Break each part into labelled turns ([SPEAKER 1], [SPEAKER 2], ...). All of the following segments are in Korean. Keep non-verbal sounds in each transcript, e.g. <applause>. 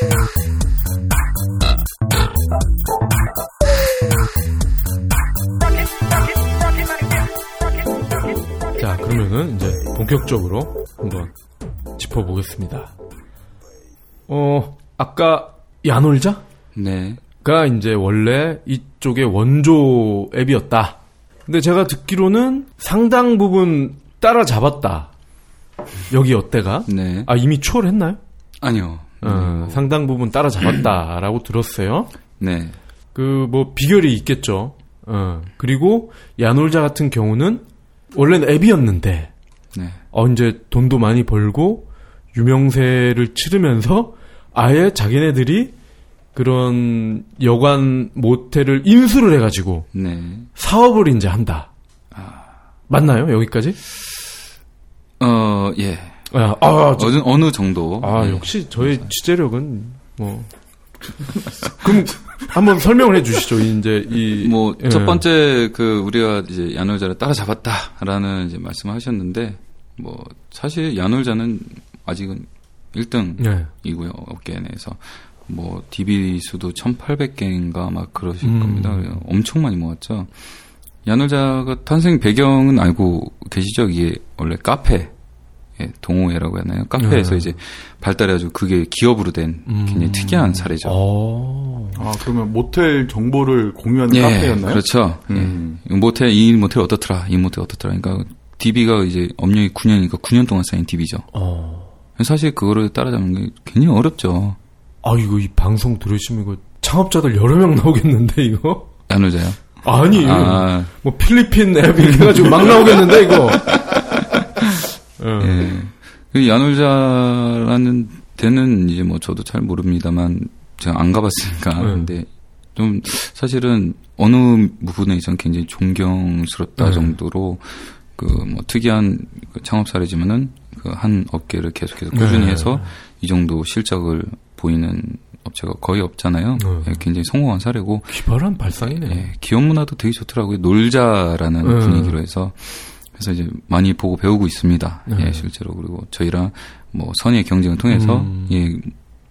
[SPEAKER 1] 자, 그러면은 이제 본격적으로 한번 짚어보겠습니다. 어, 아까 야놀자?
[SPEAKER 2] 네.
[SPEAKER 1] 가 이제 원래 이쪽의 원조 앱이었다. 근데 제가 듣기로는 상당 부분 따라잡았다. 여기 어때가?
[SPEAKER 2] 네.
[SPEAKER 1] 아, 이미 추월했나요?
[SPEAKER 2] 아니요.
[SPEAKER 1] 어, 상당 부분 따라잡았다라고 들었어요.
[SPEAKER 2] 네.
[SPEAKER 1] 그 뭐 비결이 있겠죠. 어, 그리고 야놀자 같은 경우는 원래는 앱이었는데
[SPEAKER 2] 네.
[SPEAKER 1] 어 이제 돈도 많이 벌고 유명세를 치르면서 아예 자기네들이 그런 여관 모텔을 인수를 해가지고
[SPEAKER 2] 네.
[SPEAKER 1] 사업을 이제 한다. 맞나요? 여기까지?
[SPEAKER 2] 어, 예.
[SPEAKER 1] 아, 아, 저-
[SPEAKER 2] 어느, 어느 정도.
[SPEAKER 1] 아,
[SPEAKER 2] 네.
[SPEAKER 1] 역시 저의 취재력은 뭐 그럼 한번 설명을 해주시죠. 이제 이
[SPEAKER 2] 뭐,
[SPEAKER 1] 예.
[SPEAKER 2] 첫 번째, 그, 우리가 이제 야놀자를 따라잡았다라는 이제 말씀을 하셨는데, 뭐, 사실 야놀자는 아직은 1등이고요,
[SPEAKER 1] 네.
[SPEAKER 2] 업계 내에서. 뭐, DB 수도 1800개인가 아마 그러실
[SPEAKER 1] 음.
[SPEAKER 2] 겁니다. 엄청 많이 모았죠. 야놀자가 탄생 배경은 알고 계시죠? 이게 원래 카페, 예, 동호회라고 하나요? 카페에서
[SPEAKER 1] 네.
[SPEAKER 2] 이제 발달해가지고 그게 기업으로 된 굉장히
[SPEAKER 1] 음.
[SPEAKER 2] 특이한 사례죠.
[SPEAKER 1] 어.
[SPEAKER 3] 아, 그러면 모텔 정보를 공유하는
[SPEAKER 2] 예,
[SPEAKER 3] 카페였나요?
[SPEAKER 2] 그렇죠.
[SPEAKER 3] 음.
[SPEAKER 2] 예. 모텔 이 모텔 어떻더라, 이 모텔 어떻더라. 그러니까 DB가 이제 업력이 9년이니까 9년 동안 쌓인 DB죠.
[SPEAKER 1] 어.
[SPEAKER 2] 사실 그거를 따라잡는 게 굉장히 어렵죠.
[SPEAKER 1] 아 이거 이 방송 들으시면 이거 창업자들 여러 명 나오겠는데 이거?
[SPEAKER 2] 야놀자요.
[SPEAKER 1] 아니
[SPEAKER 2] 아,
[SPEAKER 1] 뭐 필리핀 앱 이렇게 해가지고 막 나오겠는데 이거? 어.
[SPEAKER 2] 예. 그 야놀자라는 데는 이제 뭐 저도 잘 모릅니다만 제가 안 가봤으니까.
[SPEAKER 1] 네.
[SPEAKER 2] 근데 좀 사실은 어느 부분에 전 굉장히 존경스럽다
[SPEAKER 1] 네.
[SPEAKER 2] 정도로 그 뭐 특이한 그 창업 사례지만은 그 한 업계를 계속해서 꾸준히
[SPEAKER 1] 네.
[SPEAKER 2] 해서 이 정도 실적을 보이는 업체가 거의 없잖아요.
[SPEAKER 1] 네.
[SPEAKER 2] 예, 굉장히 성공한 사례고
[SPEAKER 1] 기발한 발상이네.
[SPEAKER 2] 예, 기업 문화도 되게 좋더라고요. 놀자라는
[SPEAKER 1] 네.
[SPEAKER 2] 분위기로 해서 그래서 이제 많이 보고 배우고 있습니다.
[SPEAKER 1] 네.
[SPEAKER 2] 예, 실제로 그리고 저희랑 뭐 선의 경쟁을 통해서
[SPEAKER 1] 음.
[SPEAKER 2] 예,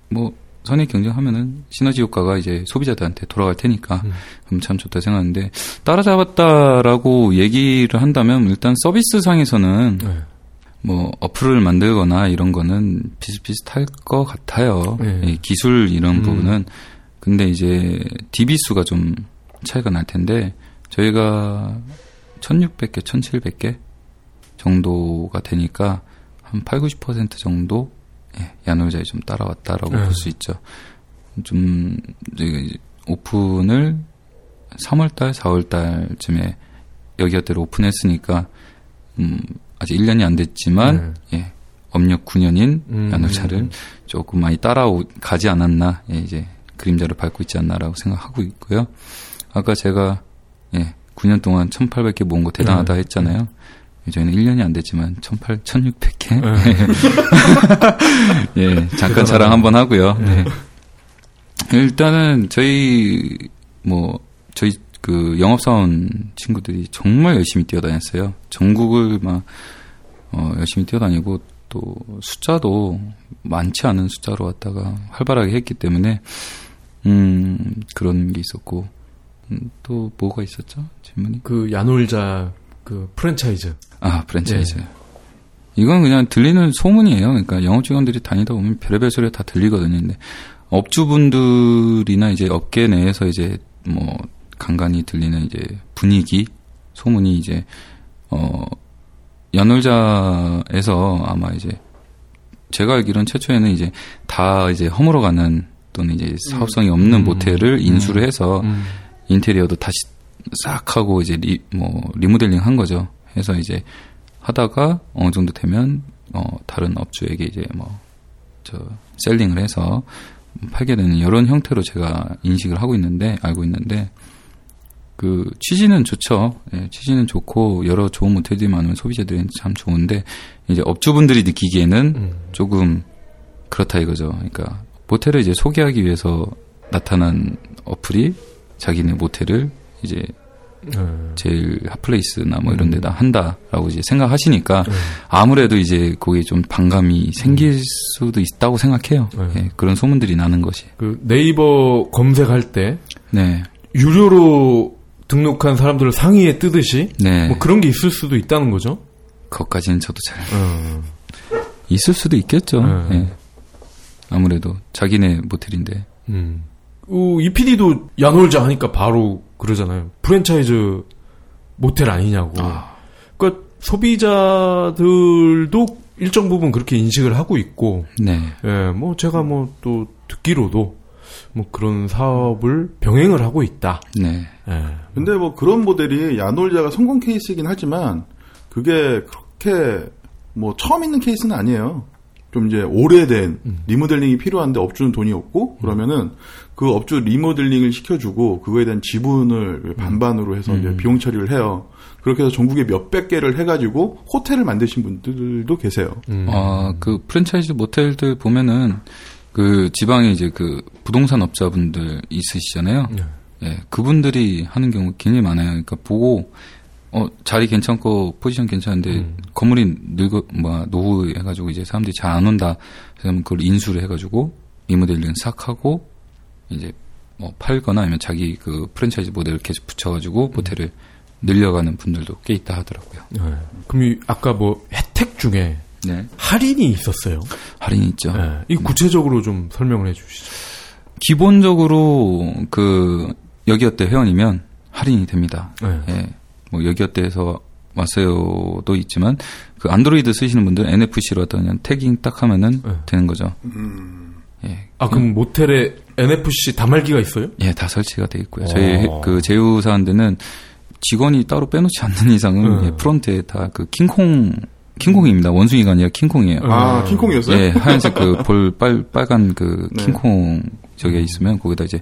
[SPEAKER 2] 뭐 선의 경쟁하면은 시너지 효과가 이제 소비자들한테 돌아갈 테니까
[SPEAKER 1] 음.
[SPEAKER 2] 그럼 참 좋다 생각하는데 따라잡았다라고 얘기를 한다면 일단 서비스 상에서는
[SPEAKER 1] 네.
[SPEAKER 2] 뭐 어플을 만들거나 이런 거는 비슷비슷할 것 같아요.
[SPEAKER 1] 네.
[SPEAKER 2] 예, 기술 이런
[SPEAKER 1] 음.
[SPEAKER 2] 부분은 근데 이제 DB 수가 좀 차이가 날 텐데 저희가 1600개, 1700개 정도가 되니까 한 8, 90% 정도 예, 야놀자에 좀 따라왔다라고
[SPEAKER 1] 네.
[SPEAKER 2] 볼수 있죠. 좀 이제 오픈을 3월달, 4월달쯤에 여기어대로 오픈했으니까 음, 아직 1년이 안 됐지만 예, 업력 9년인
[SPEAKER 1] 음.
[SPEAKER 2] 야놀자를 조금 많이 따라가지 않았나 예, 이제 그림자를 밟고 있지 않나라고 생각하고 있고요. 아까 제가 예, 9년 동안 1,800개 모은 거 대단하다
[SPEAKER 1] 네.
[SPEAKER 2] 했잖아요. 저희는 1년이 안 됐지만 1,800, 1,600개. <laughs> 예, 잠깐 자랑 한번 하고요. 네. 일단은 저희 뭐 저희 그 영업사원 친구들이 정말 열심히 뛰어다녔어요. 전국을 막 어, 열심히 뛰어다니고 또 숫자도 많지 않은 숫자로 왔다가 활발하게 했기 때문에 음 그런 게 있었고 음, 또 뭐가 있었죠 질문이?
[SPEAKER 1] 그 야놀자 그 프랜차이즈.
[SPEAKER 2] 아, 프랜차이즈. 이건 그냥 들리는 소문이에요. 그러니까 영업 직원들이 다니다 보면 별의별 소리가 다 들리거든요. 근데 업주분들이나 이제 업계 내에서 이제 뭐 간간히 들리는 이제 분위기, 소문이 이제 어 연월자에서 아마 이제 제가 알기로는 최초에는 이제 다 이제 허물어가는 또는 이제 사업성이 없는
[SPEAKER 1] 음.
[SPEAKER 2] 모텔을 인수를 해서
[SPEAKER 1] 음.
[SPEAKER 2] 인테리어도 다시 싹 하고 이제 리, 뭐 리모델링 한 거죠. 해서 이제 하다가 어느 정도 되면 어 다른 업주에게 이제 뭐 저 셀링을 해서 팔게 되는 이런 형태로 제가 인식을 하고 있는데 알고 있는데 그 취지는 좋죠. 예, 취지는 좋고 여러 좋은 모텔들이 많으면 소비자들은 참 좋은데 이제 업주분들이 느끼기에는
[SPEAKER 1] 음.
[SPEAKER 2] 조금 그렇다 이거죠. 그러니까 모텔을 이제 소개하기 위해서 나타난 어플이 자기네 모텔을 이제
[SPEAKER 1] 네.
[SPEAKER 2] 제일 핫플레이스나 뭐 이런 데다 한다라고 이제 생각하시니까 아무래도 이제 거기에 좀 반감이 생길 수도 있다고 생각해요.
[SPEAKER 1] 네.
[SPEAKER 2] 예, 그런 소문들이 나는 것이.
[SPEAKER 1] 그 네이버 검색할 때
[SPEAKER 2] 네.
[SPEAKER 1] 유료로 등록한 사람들을 상위에 뜨듯이
[SPEAKER 2] 네.
[SPEAKER 1] 뭐 그런 게 있을 수도 있다는 거죠.
[SPEAKER 2] 그것까지는 저도 잘
[SPEAKER 1] 어.
[SPEAKER 2] 있을 수도 있겠죠.
[SPEAKER 1] 네.
[SPEAKER 2] 예. 아무래도 자기네 모텔인데.
[SPEAKER 1] 음. 어, 이 PD도 야놀자 하니까 바로 그러잖아요. 프랜차이즈 모텔 아니냐고. 그러니까 소비자들도 일정 부분 그렇게 인식을 하고 있고,
[SPEAKER 2] 네.
[SPEAKER 1] 예, 뭐 제가 뭐 또 듣기로도 뭐 그런 사업을 병행을 하고 있다.
[SPEAKER 2] 네.
[SPEAKER 1] 예.
[SPEAKER 3] 근데 뭐 그런 모델이 야놀자가 성공 케이스이긴 하지만 그게 그렇게 뭐 처음 있는 케이스는 아니에요. 좀 이제 오래된 리모델링이 필요한데 업주는 돈이 없고 그러면은 그 업주 리모델링을 시켜주고 그거에 대한 지분을 반반으로 해서 이제 비용 처리를 해요. 그렇게 해서 전국에 몇백 개를 해가지고 호텔을 만드신 분들도 계세요.
[SPEAKER 1] 음.
[SPEAKER 2] 아, 그 프랜차이즈 모텔들 보면은 그 지방에 이제 그 부동산 업자분들 있으시잖아요.
[SPEAKER 1] 네.
[SPEAKER 2] 예, 그분들이 하는 경우 굉장히 많아요. 그러니까 보고 어 자리 괜찮고 포지션 괜찮은데
[SPEAKER 1] 음.
[SPEAKER 2] 건물이 늙어 뭐 노후 해가지고 이제 사람들이 잘 안 온다. 그러면 그걸 인수를 해가지고 리모델링 싹 하고 이제 뭐 팔거나 아니면 자기 그 프랜차이즈 모델을 계속
[SPEAKER 1] 음.
[SPEAKER 2] 붙여가지고 모텔을 늘려가는 분들도 꽤 있다 하더라고요.
[SPEAKER 1] 예. 그럼 이 아까 뭐 혜택 중에
[SPEAKER 2] 네,
[SPEAKER 1] 할인이 있었어요.
[SPEAKER 2] 할인이 있죠.
[SPEAKER 1] 예. 이 구체적으로 좀 설명을 해주시죠.
[SPEAKER 2] 기본적으로 그 여기어때 회원이면 할인이 됩니다.
[SPEAKER 1] 예.
[SPEAKER 2] 예. 뭐 여기어때에서 왔어요도 있지만 그 안드로이드 쓰시는 분들 NFC로 하다 그냥 태깅 딱 하면은
[SPEAKER 1] 네.
[SPEAKER 2] 되는 거죠. 예.
[SPEAKER 1] 아 그럼 모텔에 NFC 단말기가 있어요?
[SPEAKER 2] 예, 다 설치가 돼 있고요.
[SPEAKER 1] 오.
[SPEAKER 2] 저희 해- 그 제휴 사원들은 직원이 따로 빼놓지 않는 이상은
[SPEAKER 1] 네.
[SPEAKER 2] 예, 프론트에 다 그 킹콩 킹콩입니다. 원숭이가 아니라 킹콩이에요.
[SPEAKER 3] 아, 킹콩이었어요?
[SPEAKER 2] 예, 하얀색 그 볼 빨 빨간 그 <laughs>
[SPEAKER 3] 네.
[SPEAKER 2] 킹콩 저게 있으면 거기다 이제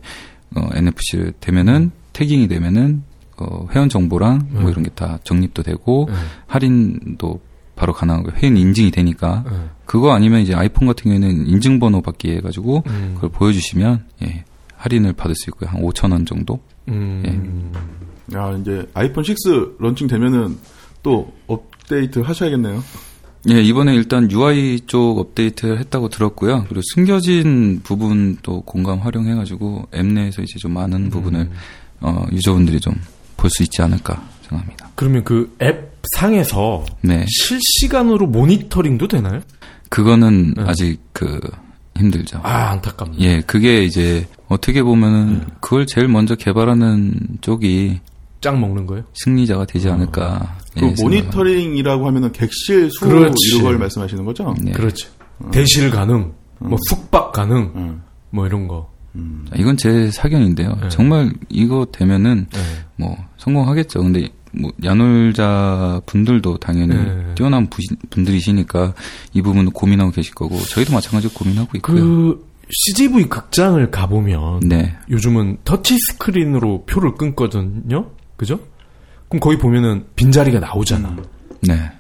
[SPEAKER 2] 어, NFC를 되면은 태깅이 되면은 어, 회원 정보랑 뭐
[SPEAKER 1] 네.
[SPEAKER 2] 이런 게 다 적립도 되고
[SPEAKER 1] 예.
[SPEAKER 2] 할인도 바로 가능하고 회원 인증이 되니까
[SPEAKER 1] 예.
[SPEAKER 2] 그거 아니면 이제 아이폰 같은 경우에는 인증번호 받기 해가지고
[SPEAKER 1] 음.
[SPEAKER 2] 그걸 보여주시면 예, 할인을 받을 수 있고요 한 5천 원 정도.
[SPEAKER 1] 음.
[SPEAKER 3] 야, 이제 아이폰 6 런칭 되면은 또 업데이트 하셔야겠네요.
[SPEAKER 2] 예, 이번에 일단 UI 쪽 업데이트를 했다고 들었고요. 그리고 숨겨진 부분도 공간 활용해가지고 앱 내에서 이제 좀 많은 부분을 어, 유저분들이 좀 볼 수 있지 않을까 생각합니다.
[SPEAKER 1] 그러면 그 앱 상에서
[SPEAKER 2] 네,
[SPEAKER 1] 실시간으로 모니터링도 되나요?
[SPEAKER 2] 그거는
[SPEAKER 1] 네.
[SPEAKER 2] 아직 그 힘들죠.
[SPEAKER 1] 아 안타깝네.
[SPEAKER 2] 예, 그게 이제 어떻게 보면은 그걸 제일 먼저 개발하는 쪽이
[SPEAKER 1] 짱 먹는 거예요?
[SPEAKER 2] 승리자가 되지 않을까.
[SPEAKER 3] 그
[SPEAKER 2] 예.
[SPEAKER 3] 모니터링이라고 하면은 객실 수
[SPEAKER 1] 그렇지.
[SPEAKER 3] 이런 걸 말씀하시는 거죠?
[SPEAKER 2] 네.
[SPEAKER 1] 그렇지. 대실 가능, 뭐 숙박 가능,
[SPEAKER 3] 응.
[SPEAKER 1] 뭐 이런 거.
[SPEAKER 2] 자, 이건 제 사견인데요.
[SPEAKER 1] 네.
[SPEAKER 2] 정말 이거 되면은
[SPEAKER 1] 예.
[SPEAKER 2] 뭐 성공하겠죠. 근데 뭐 야놀자 분들도 당연히
[SPEAKER 1] 네.
[SPEAKER 2] 뛰어난 부- 분들이시니까 이 부분은 고민하고 계실 거고 저희도 마찬가지로 고민하고 있고요.
[SPEAKER 1] 그 CGV 극장을 가보면
[SPEAKER 2] 네,
[SPEAKER 1] 요즘은 터치 스크린으로 표를 끊거든요. 그죠? 그럼 거기 보면은 빈자리가 나오잖아.
[SPEAKER 2] 네,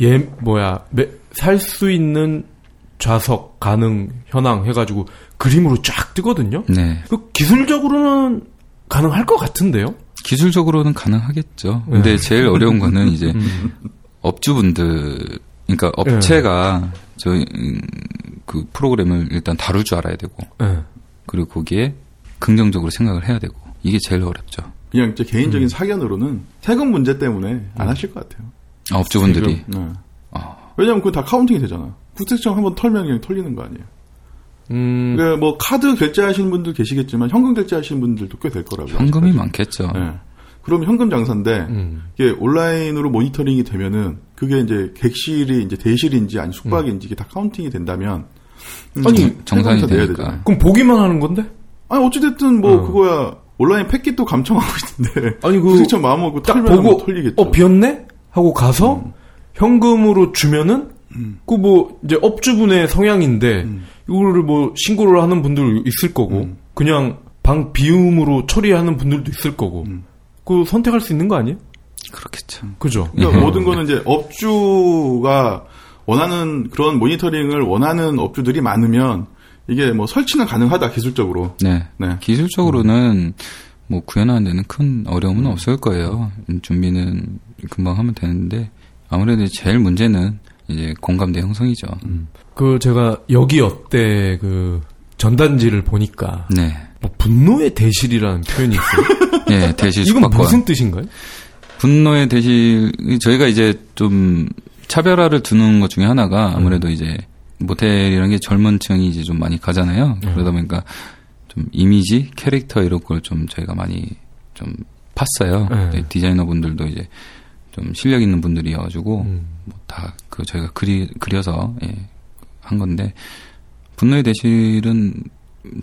[SPEAKER 1] 얘 뭐야 살 수 있는 좌석 가능 현황 해가지고 그림으로 쫙 뜨거든요.
[SPEAKER 2] 네.
[SPEAKER 1] 그 기술적으로는 가능할 것 같은데요.
[SPEAKER 2] 기술적으로는 가능하겠죠. 근데
[SPEAKER 1] 네.
[SPEAKER 2] 제일 어려운 거는 <laughs> 이제
[SPEAKER 1] 음.
[SPEAKER 2] 업주분들, 그러니까 업체가 저희 음, 그 프로그램을 일단 다룰 줄 알아야 되고
[SPEAKER 1] 예.
[SPEAKER 2] 그리고 거기에 긍정적으로 생각을 해야 되고 이게 제일 어렵죠.
[SPEAKER 3] 그냥 제 개인적인
[SPEAKER 1] 음.
[SPEAKER 3] 사견으로는 세금 문제 때문에 안 하실 것 같아요.
[SPEAKER 2] 아, 업주분들이
[SPEAKER 3] 네.
[SPEAKER 2] 아,
[SPEAKER 3] 왜냐면 그건 다 counting이 되잖아. 국세청 한번 털면 그냥 털리는 거 아니에요.
[SPEAKER 1] 음,
[SPEAKER 3] 그러니까 뭐 카드 결제하시는 분들 계시겠지만 현금 결제하시는 분들도 꽤 될 거라고요.
[SPEAKER 2] 현금이
[SPEAKER 3] 아직까지.
[SPEAKER 2] 많겠죠.
[SPEAKER 3] 네. 그럼 현금 장사인데
[SPEAKER 1] 음.
[SPEAKER 3] 이게 온라인으로 모니터링이 되면은 그게 이제 객실이 이제 대실인지 아니 숙박인지 이게 다 counting이 된다면 음,
[SPEAKER 1] 아니,
[SPEAKER 2] 정산이 되니까.
[SPEAKER 3] 되잖아요.
[SPEAKER 1] 그럼 보기만 하는 건데?
[SPEAKER 3] 아니 어찌됐든 뭐
[SPEAKER 1] 어.
[SPEAKER 3] 그거야 온라인 패킷도 감청하고 있는데 <laughs>
[SPEAKER 1] 아니 그
[SPEAKER 3] 국세청 마음 먹고
[SPEAKER 1] 딱
[SPEAKER 3] 털면
[SPEAKER 1] 보고
[SPEAKER 3] 뭐 털리겠죠.
[SPEAKER 1] 어 비었네 하고 가서 현금으로 주면은 그뭐 이제 업주분의 성향인데 이거를 뭐 신고를 하는 분들 있을 거고 그냥 방 비움으로 처리하는 분들도 있을 거고 그 선택할 수 있는 거 아니에요?
[SPEAKER 2] 그렇겠죠.
[SPEAKER 1] 그죠?
[SPEAKER 3] 그러니까 모든 거는 이제 업주가 원하는 그런 모니터링을 원하는 업주들이 많으면 이게 뭐 설치는 가능하다 기술적으로.
[SPEAKER 2] 네.
[SPEAKER 3] 네.
[SPEAKER 2] 기술적으로는 뭐 구현하는 데는 큰 어려움은 없을 거예요. 준비는 금방 하면 되는데 아무래도 제일 문제는 이제 공감대 형성이죠.
[SPEAKER 1] 그 제가 여기 어때 그 전단지를 보니까
[SPEAKER 2] 네.
[SPEAKER 1] 뭐 분노의 대실이라는 표현이 있어요. <laughs>
[SPEAKER 2] 네, 대실
[SPEAKER 1] 이건
[SPEAKER 2] 숙박권.
[SPEAKER 1] 무슨 뜻인가요?
[SPEAKER 2] 분노의 대실 저희가 이제 좀 차별화를 두는 것 중에 하나가 아무래도 이제 모텔이라는 게 젊은 층이 이제 좀 많이 가잖아요. 그러다 보니까 좀 이미지, 캐릭터 이런 걸 좀 저희가 많이 좀 팠어요.
[SPEAKER 1] 네.
[SPEAKER 2] 네, 디자이너 분들도 이제 좀 실력 있는 분들이어가지고
[SPEAKER 1] 음.
[SPEAKER 2] 뭐 다그 저희가 그리 그려서 예, 한 건데 분노의 대실은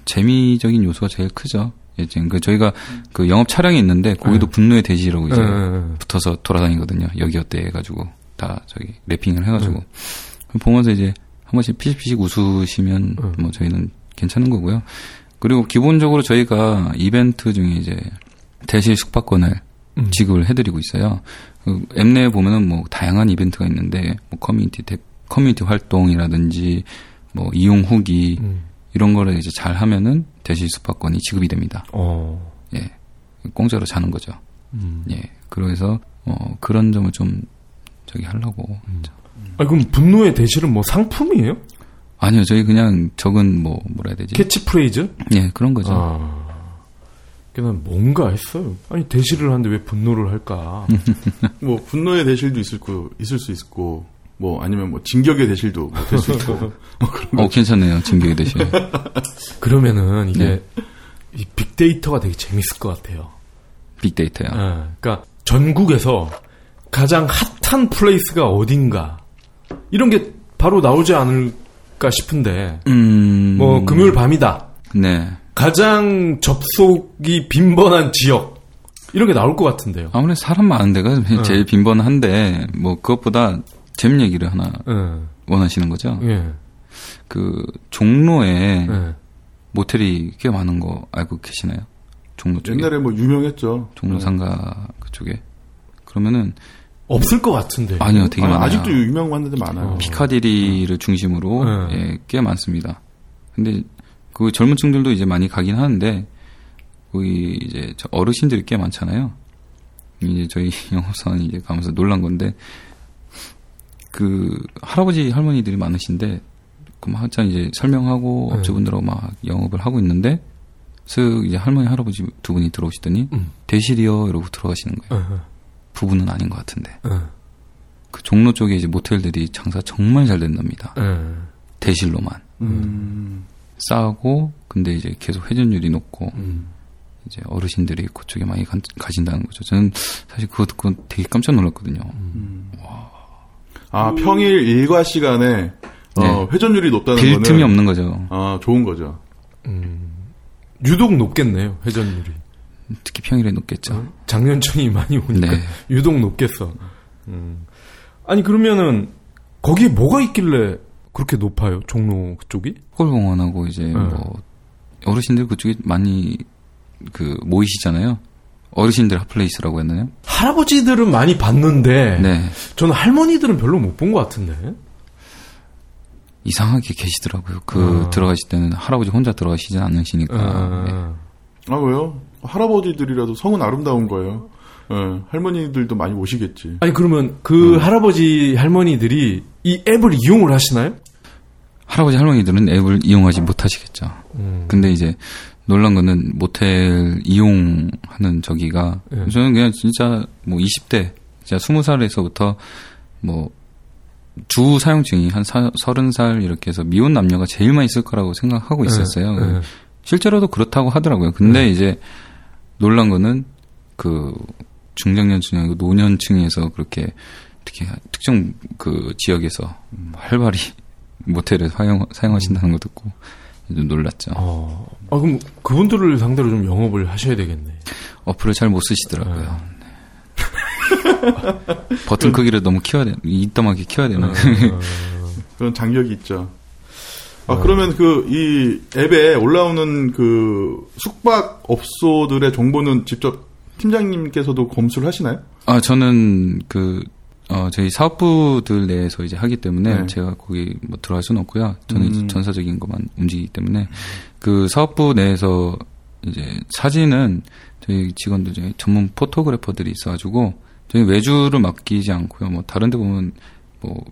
[SPEAKER 2] 재미적인 요소가 제일 크죠. 예, 지금 그 저희가 그 영업 차량이 있는데 거기도 분노의 대실이라고 이제
[SPEAKER 1] 예,
[SPEAKER 2] 붙어서 돌아다니거든요. 여기 어때 해가지고 다 저기 wrapping을 해가지고 그럼 보면서 이제 한 번씩 피식피식 웃으시면
[SPEAKER 1] 음.
[SPEAKER 2] 뭐 저희는 괜찮은 거고요. 그리고 기본적으로 저희가 이벤트 중에 이제 대실 숙박권을
[SPEAKER 1] 음.
[SPEAKER 2] 지급을 해드리고 있어요. 그 앱내에 보면은 뭐 다양한 이벤트가 있는데 뭐 커뮤니티 대- 커뮤니티 활동이라든지 뭐 이용 후기
[SPEAKER 1] 음.
[SPEAKER 2] 이런 거를 이제 잘 하면은 대실 숙박권이 지급이 됩니다.
[SPEAKER 1] 어.
[SPEAKER 2] 예. 공짜로 자는 거죠.
[SPEAKER 1] 음.
[SPEAKER 2] 예. 그래서 어 그런 점을 좀 저기 하려고.
[SPEAKER 1] 아 그럼 분노의 대실은 뭐 상품이에요?
[SPEAKER 2] 아니요, 저희 그냥 적은 뭐 뭐라 해야 되지?
[SPEAKER 1] 캐치프레이즈?
[SPEAKER 2] 예, 그런 거죠.
[SPEAKER 1] 아. 그난 뭔가 했어요. 아니 대실을 하는데 왜 분노를 할까? <laughs>
[SPEAKER 3] 뭐 분노의 대실도 있을 거 있을 수 있고 뭐 아니면 뭐 진격의 대실도 될수 있고 <laughs>
[SPEAKER 2] 어, 괜찮네요. 진격의 대실. <laughs>
[SPEAKER 1] 그러면은 이게
[SPEAKER 2] 네.
[SPEAKER 1] 이 빅데이터가 되게 재밌을 것 같아요.
[SPEAKER 2] 빅데이터요.
[SPEAKER 1] 아, 그러니까 전국에서 가장 hot한 place가 어딘가 이런 게 바로 나오지 않을까 싶은데
[SPEAKER 2] 음.
[SPEAKER 1] 뭐 금요일 밤이다.
[SPEAKER 2] 네.
[SPEAKER 1] 가장 접속이 빈번한 지역 이런 게 나올 것 같은데요.
[SPEAKER 2] 아무래도 사람 많은 데가 제일 빈번한데 뭐 그것보다 재밌는 얘기를 하나
[SPEAKER 1] 예,
[SPEAKER 2] 원하시는 거죠.
[SPEAKER 1] 예,
[SPEAKER 2] 그 종로에
[SPEAKER 1] 예.
[SPEAKER 2] 모텔이 꽤 많은 거 알고 계시나요? 종로 쪽에.
[SPEAKER 3] 옛날에 뭐 유명했죠.
[SPEAKER 2] 종로 상가 그쪽에. 그러면은
[SPEAKER 1] 없을 것 같은데.
[SPEAKER 2] 아니요, 되게
[SPEAKER 3] 아니,
[SPEAKER 2] 많아요.
[SPEAKER 3] 아직도 유명한 데들 많아요.
[SPEAKER 1] 어.
[SPEAKER 2] 피카디리를 중심으로
[SPEAKER 1] 네.
[SPEAKER 2] 예, 꽤 많습니다. 근데 그 젊은 층들도 이제 많이 가긴 하는데 거기 이제 저 어르신들이 꽤 많잖아요. 이제 저희 <laughs> 영업사원 이제 가면서 놀란 건데 그 할아버지 할머니들이 많으신데 그막 한참 이제 설명하고
[SPEAKER 1] 네.
[SPEAKER 2] 업주분들하고 막 영업을 하고 있는데 슥 이제 할머니 할아버지 두 분이 들어오시더니
[SPEAKER 1] 음.
[SPEAKER 2] 대실이요 이러고 들어가시는 거예요.
[SPEAKER 1] 예,
[SPEAKER 2] 부부는 아닌 것 같은데
[SPEAKER 1] 예,
[SPEAKER 2] 그 종로 쪽에 이제 모텔들이 장사 정말 잘 된답니다.
[SPEAKER 1] 예.
[SPEAKER 2] 대실로만.
[SPEAKER 3] 음.
[SPEAKER 2] 싸고 근데 이제 계속 회전율이 높고
[SPEAKER 1] 음.
[SPEAKER 2] 이제 어르신들이 그쪽에 많이 가, 가신다는 거죠. 저는 사실 그거 듣고 되게 깜짝 놀랐거든요.
[SPEAKER 3] 아 평일 일과 시간에 어,
[SPEAKER 2] 네.
[SPEAKER 3] 회전율이 높다는
[SPEAKER 2] 빌
[SPEAKER 3] 거는
[SPEAKER 2] 틈이 없는 거죠.
[SPEAKER 3] 아 좋은 거죠.
[SPEAKER 1] 유독 높겠네요 회전율이.
[SPEAKER 2] 특히 평일에 높겠죠.
[SPEAKER 1] 장년층이 많이 오니까
[SPEAKER 2] 네.
[SPEAKER 1] 유독 높겠어. 음. 아니 그러면은 거기에 뭐가 있길래 그렇게 높아요 종로 그쪽이?
[SPEAKER 2] 서울공원하고 이제 뭐 어르신들 그쪽에 많이 그 모이시잖아요. 어르신들 핫플레이스라고 했나요?
[SPEAKER 1] 할아버지들은 많이 봤는데
[SPEAKER 2] 네.
[SPEAKER 1] 저는 할머니들은 별로 못 본 것 같은데.
[SPEAKER 2] 이상하게 계시더라고요. 그
[SPEAKER 1] 아.
[SPEAKER 2] 들어가실 때는 할아버지 혼자 들어가시진 않으시니까. 네.
[SPEAKER 1] 아,
[SPEAKER 3] 아 왜요? 할아버지들이라도 성은 아름다운 거예요. 예, 할머니들도 많이 오시겠지.
[SPEAKER 1] 아니 그러면 그 할아버지 할머니들이 이 앱을 이용을 하시나요?
[SPEAKER 2] 할아버지 할머니들은 앱을 이용하지 못하시겠죠.
[SPEAKER 1] 음.
[SPEAKER 2] 근데 이제 놀란 거는 모텔 이용하는 저기가
[SPEAKER 1] 예.
[SPEAKER 2] 저는 그냥 진짜 뭐 20대 진짜 20살에서부터 뭐 주 사용층이 한 사, 30살 이렇게 해서 미혼 남녀가 제일 많이 쓸 거라고 생각하고 있었어요.
[SPEAKER 1] 예, 예.
[SPEAKER 2] 실제로도 그렇다고 하더라고요. 근데 이제 놀란 거는 그 중장년층이고 노년층에서 그렇게 특히 특정 그 지역에서 활발히 모텔을 사용, 사용하신다는 거 듣고 좀 놀랐죠.
[SPEAKER 1] 어. 아 그럼 그분들을 상대로 좀 영업을 하셔야 되겠네.
[SPEAKER 2] 어플을 잘 못 쓰시더라고요. 네. <laughs> 버튼 크기를 너무 키워야 돼, 이따하게 키워야 되나? <laughs>
[SPEAKER 3] 그런 장벽이 있죠. 아 그러면 그 이 앱에 올라오는 그 숙박 업소들의 정보는 직접 팀장님께서도 검수를 하시나요?
[SPEAKER 2] 아, 저는 그, 어, 저희 사업부들 내에서 이제 하기 때문에
[SPEAKER 3] 네.
[SPEAKER 2] 제가 거기 뭐 들어갈 수는 없고요. 저는
[SPEAKER 3] 음.
[SPEAKER 2] 전사적인 것만 움직이기 때문에 그 사업부 내에서 이제 사진은 저희 직원들 중에 전문 포토그래퍼들이 있어가지고 저희 외주를 맡기지 않고요. 뭐 다른 데 보면 뭐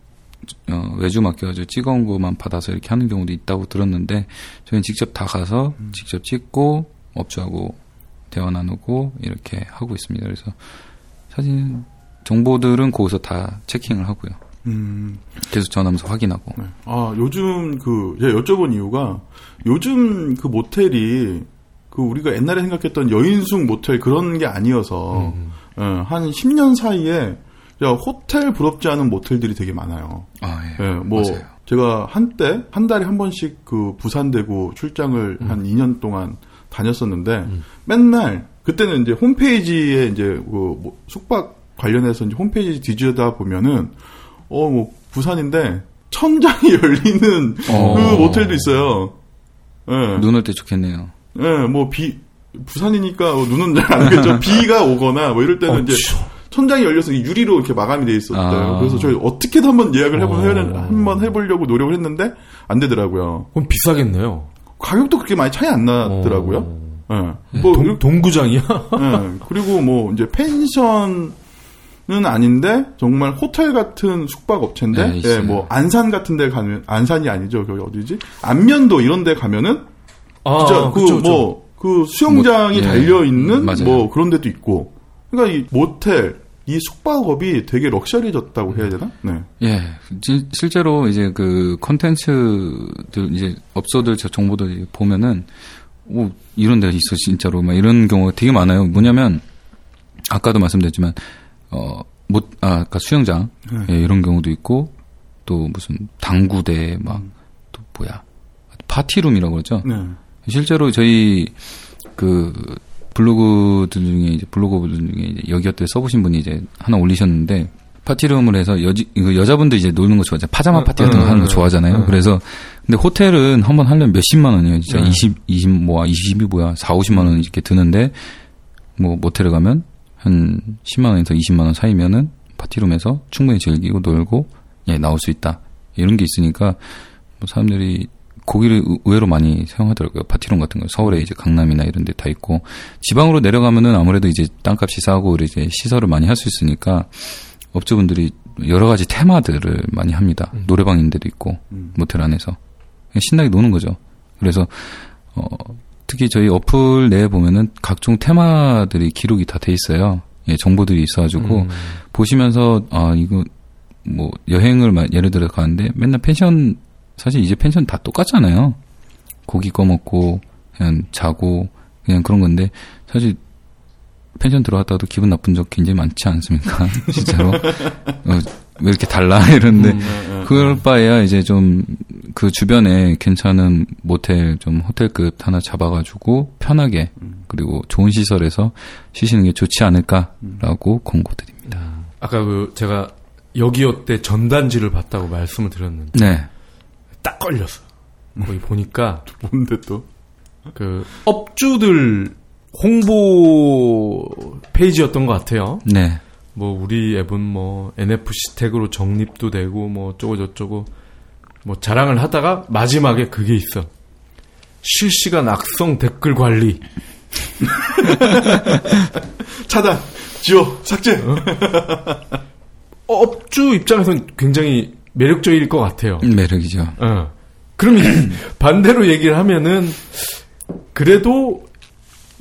[SPEAKER 2] 어, 외주 맡겨가지고 찍어온 것만 받아서 이렇게 하는 경우도 있다고 들었는데 저희는 직접 다 가서
[SPEAKER 3] 음.
[SPEAKER 2] 직접 찍고 업주하고 대화 나누고 이렇게 하고 있습니다. 그래서 사진 정보들은 거기서 다 체킹을 하고요.
[SPEAKER 3] 음,
[SPEAKER 2] 계속 전화하면서 확인하고.
[SPEAKER 3] 네. 아, 요즘 그, 제가 여쭤본 이유가, 요즘 그 모텔이, 그 우리가 옛날에 생각했던 여인숙 모텔 그런 게 아니어서,
[SPEAKER 1] 음.
[SPEAKER 3] 예, 한 10년 사이에, 야, 호텔 부럽지 않은 모텔들이 되게 많아요.
[SPEAKER 2] 아, 예.
[SPEAKER 3] 예, 뭐,
[SPEAKER 2] 맞아요.
[SPEAKER 3] 제가 한때, 한 달에 한 번씩 그 부산 대구 출장을
[SPEAKER 2] 음.
[SPEAKER 3] 한 2년 동안 다녔었는데, 맨날, 그때는 이제 홈페이지에 이제 그 뭐 숙박 관련해서 이제 홈페이지 뒤지다 보면은, 어, 뭐, 부산인데, 천장이 <laughs> 열리는
[SPEAKER 2] 어.
[SPEAKER 3] 그 모텔도 있어요. 예.
[SPEAKER 2] 눈올 때 좋겠네요.
[SPEAKER 3] 예, 뭐, 비, 부산이니까 뭐 눈은 잘 안 오겠죠. <laughs> 비가 오거나 뭐 이럴 때는
[SPEAKER 1] 어,
[SPEAKER 3] 이제 천장이 열려서 이 유리로 이렇게 마감이 돼 있었어요.
[SPEAKER 2] 아.
[SPEAKER 3] 그래서 저희 어떻게든 한번 예약을 해보,
[SPEAKER 1] 어.
[SPEAKER 3] 한번 해보려고 노력을 했는데 안 되더라고요.
[SPEAKER 1] 그럼 비싸겠네요.
[SPEAKER 3] 가격도 그렇게 많이 차이 안 나더라고요.
[SPEAKER 1] 어.
[SPEAKER 3] 예. 뭐,
[SPEAKER 1] 동, 동구장이야?
[SPEAKER 3] 예. 그리고 뭐 이제 펜션 은 아닌데 정말 호텔 같은 숙박 업체인데
[SPEAKER 2] 네,
[SPEAKER 3] 예. 뭐 안산 같은 데 가면 안산이 아니죠. 거기 어디지? 안면도 이런 데 가면은
[SPEAKER 1] 아,
[SPEAKER 3] 진짜 그
[SPEAKER 1] 그쵸.
[SPEAKER 3] 뭐그 수영장이
[SPEAKER 2] 뭐, 예,
[SPEAKER 3] 달려 있는
[SPEAKER 2] 맞아요.
[SPEAKER 3] 뭐 그런 데도 있고. 그러니까 이 모텔 이 숙박업이 되게 럭셔리해졌다고 해야 되나? 네.
[SPEAKER 2] 예, 지- 실제로 이제 그 컨텐츠들 이제 업소들 저 정보들 보면은 오 이런 데가 있어 진짜로 막 이런 경우가 되게 많아요. 뭐냐면 아까도 말씀드렸지만 어 못 아, 아까 수영장
[SPEAKER 3] 네.
[SPEAKER 2] 예, 이런 경우도 있고 또 무슨 당구대 막 또 뭐야 파티룸이라고 그러죠.
[SPEAKER 3] 네.
[SPEAKER 2] 실제로 저희 그 블로그들 중에 이제 블로거들 중에 이제 여기 어때 써보신 분이 이제 하나 올리셨는데 파티룸을 해서 여지 이거 여자분들 이제 놀는 거 좋아하잖아요. 파자마
[SPEAKER 1] 어,
[SPEAKER 2] 파티 같은 거
[SPEAKER 1] 어,
[SPEAKER 2] 하는 거
[SPEAKER 1] 어,
[SPEAKER 2] 좋아하잖아요.
[SPEAKER 1] 어.
[SPEAKER 2] 그래서 근데 호텔은 한번 하려면 몇십만 원이에요. 진짜
[SPEAKER 1] 네.
[SPEAKER 2] 20 20 뭐야 20이 뭐야 4, 50만 원 이렇게 드는데 뭐 모텔에 가면 한 10만 원에서 20만 원 사이면은 파티룸에서 충분히 즐기고 놀고 예 나올 수 있다. 이런 게 있으니까 뭐 사람들이 거기를 의- 의외로 많이 사용하더라고요. 파티룸 같은 거. 서울에 이제 강남이나 이런 데 다 있고. 지방으로 내려가면은 아무래도 이제 땅값이 싸고 이제 시설을 많이 할 수 있으니까 업주분들이 여러 가지 테마들을 많이 합니다. 노래방인 데도 있고,
[SPEAKER 3] 음.
[SPEAKER 2] 모텔 안에서. 신나게 노는 거죠. 그래서, 어, 특히 저희 어플 내에 보면은 각종 테마들이 기록이 다 돼 있어요. 예, 정보들이 있어가지고,
[SPEAKER 1] 음.
[SPEAKER 2] 보시면서 아 이거 뭐 여행을 마- 예를 들어 가는데 맨날 펜션 사실 이제 펜션 다 똑같잖아요. 고기 꺼먹고 그냥 자고 그냥 그런 건데 사실 펜션 들어갔다도 기분 나쁜 적 굉장히 많지 않습니까? <laughs> 진짜로 어, 왜 이렇게 달라 <laughs> 이런데
[SPEAKER 1] 음.
[SPEAKER 3] 네,
[SPEAKER 2] 그럴 바에야 이제 좀 그 주변에 괜찮은 모텔 좀 호텔급 하나 잡아가지고 편하게 그리고 좋은 시설에서 쉬시는 게 좋지 않을까라고 권고드립니다.
[SPEAKER 1] 아까 그 제가 여기어 때 전단지를 봤다고 말씀을 드렸는데
[SPEAKER 2] 네.
[SPEAKER 1] 딱 걸렸어. 거기 보니까 <laughs>
[SPEAKER 3] 뭔데 또?
[SPEAKER 1] 그 업주들 홍보 페이지였던 것 같아요.
[SPEAKER 2] 네.
[SPEAKER 1] 뭐 우리 앱은 뭐 NFC 태그로 적립도 되고 뭐 어쩌고 저쩌고 뭐 자랑을 하다가 마지막에 그게 있어. 실시간 악성 댓글 관리. <laughs>
[SPEAKER 3] 차단, 지워, 삭제.
[SPEAKER 1] 어, 업주 입장에선 굉장히 매력적일 것 같아요.
[SPEAKER 2] 매력이죠.
[SPEAKER 1] 어. 그럼 이 <clears throat> 반대로 얘기를 하면은 그래도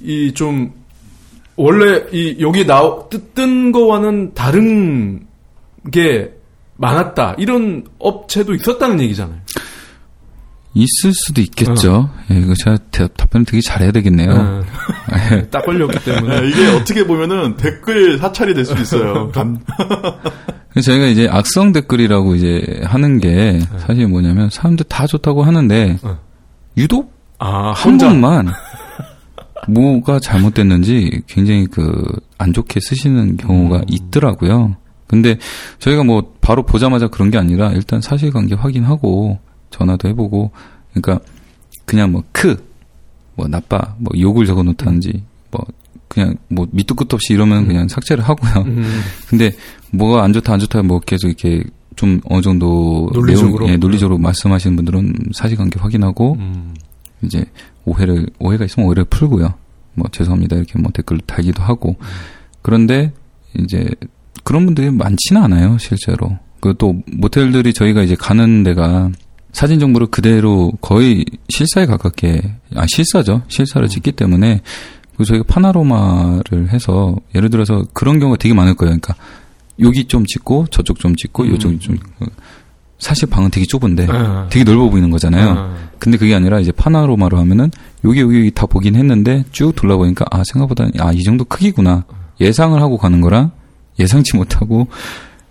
[SPEAKER 1] 이 좀 원래 이 여기 나오 뜨- 뜬 거와는 다른 게 많았다 이런 업체도 있었다는 얘기잖아요.
[SPEAKER 2] 있을 수도 있겠죠. 예, 이거 제가 대, 답변을 되게 잘해야 되겠네요.
[SPEAKER 1] 어. <laughs> <laughs> 딱 걸렸기 때문에
[SPEAKER 3] 네, 이게 어떻게 보면은 댓글 사찰이 될수 있어요. <laughs> 감,
[SPEAKER 2] 그래서 저희가 이제 악성 댓글이라고 이제 하는 게 사실 뭐냐면 사람들 다 좋다고 하는데
[SPEAKER 1] 네.
[SPEAKER 2] 유독 아한 번만 뭐가 잘못됐는지 굉장히 그 안 좋게 쓰시는 경우가
[SPEAKER 1] 음.
[SPEAKER 2] 있더라고요. 근데 저희가 뭐 바로 보자마자 그런 게 아니라 일단 사실관계 확인하고 전화도 해보고 그러니까 그냥 뭐 크, 뭐 나빠, 뭐 욕을 적어 놓다든지 뭐 그냥 뭐 밑도 끝도 없이 이러면 그냥 삭제를 하고요.
[SPEAKER 1] 음,
[SPEAKER 2] 근데 뭐가 안 좋다 안 좋다 뭐 계속 이렇게 좀 어느 정도
[SPEAKER 1] 논리적으로?
[SPEAKER 2] 내용, 예, 논리적으로 말씀하시는 분들은 사실관계 확인하고
[SPEAKER 1] 음.
[SPEAKER 2] 이제 오해를 오해가 있으면 오해를 풀고요. 뭐 죄송합니다. 이렇게 뭐 댓글 달기도 하고. 그런데 이제 그런 분들이 많지는 않아요 실제로. 그또 모텔들이 저희가 이제 가는 데가 사진 정보를 그대로 거의 실사에 가깝게 아 실사죠. 실사를 찍기 때문에. 그 저희가 파나로마를 해서 예를 들어서 그런 경우가 되게 많을 거예요. 그러니까 여기 좀 찍고 저쪽 좀 찍고
[SPEAKER 1] 음.
[SPEAKER 2] 요쪽 좀 사실 방은 되게 좁은데
[SPEAKER 1] 아.
[SPEAKER 2] 되게 넓어 보이는 거잖아요.
[SPEAKER 1] 아.
[SPEAKER 2] 근데 그게 아니라 이제 파나로마로 하면은 여기 여기 여기 다 보긴 했는데 쭉 둘러보니까 아 생각보다 아 이 정도 크기구나 예상을 하고 가는 거랑 예상치 못하고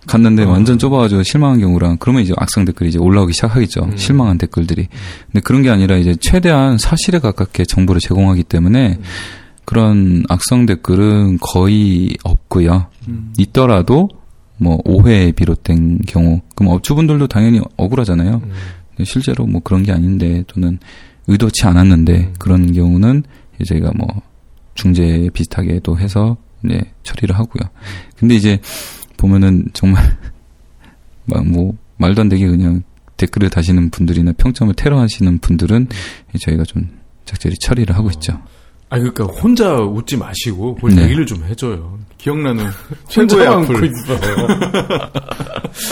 [SPEAKER 2] 갔는데 완전 좁아가지고 실망한 경우랑 그러면 이제 악성 댓글이 이제 올라오기 시작하겠죠.
[SPEAKER 1] 음.
[SPEAKER 2] 실망한 댓글들이. 근데 그런 게 아니라 이제 최대한 사실에 가깝게 정보를 제공하기 때문에 그런 악성 댓글은 거의 없고요.
[SPEAKER 3] 음.
[SPEAKER 2] 있더라도 뭐 오해에 비롯된 경우 그럼 업주분들도 당연히 억울하잖아요.
[SPEAKER 1] 음.
[SPEAKER 2] 실제로 뭐 그런 게 아닌데 또는 의도치 않았는데 그런 경우는 이제 저희가 뭐 중재 비슷하게 또 해서 네 처리를 하고요. 근데 이제 보면은 정말 <laughs> 막 뭐 말도 안 되게 그냥 댓글을 다시는 분들이나 평점을 테러하시는 분들은 저희가 좀 적절히 처리를 하고 있죠.
[SPEAKER 1] 아 그러니까 혼자 웃지 마시고 뭘
[SPEAKER 2] 네.
[SPEAKER 1] 얘기를 좀 해줘요.
[SPEAKER 3] 기억나는 <laughs> 최고의 악플.
[SPEAKER 1] 있어요.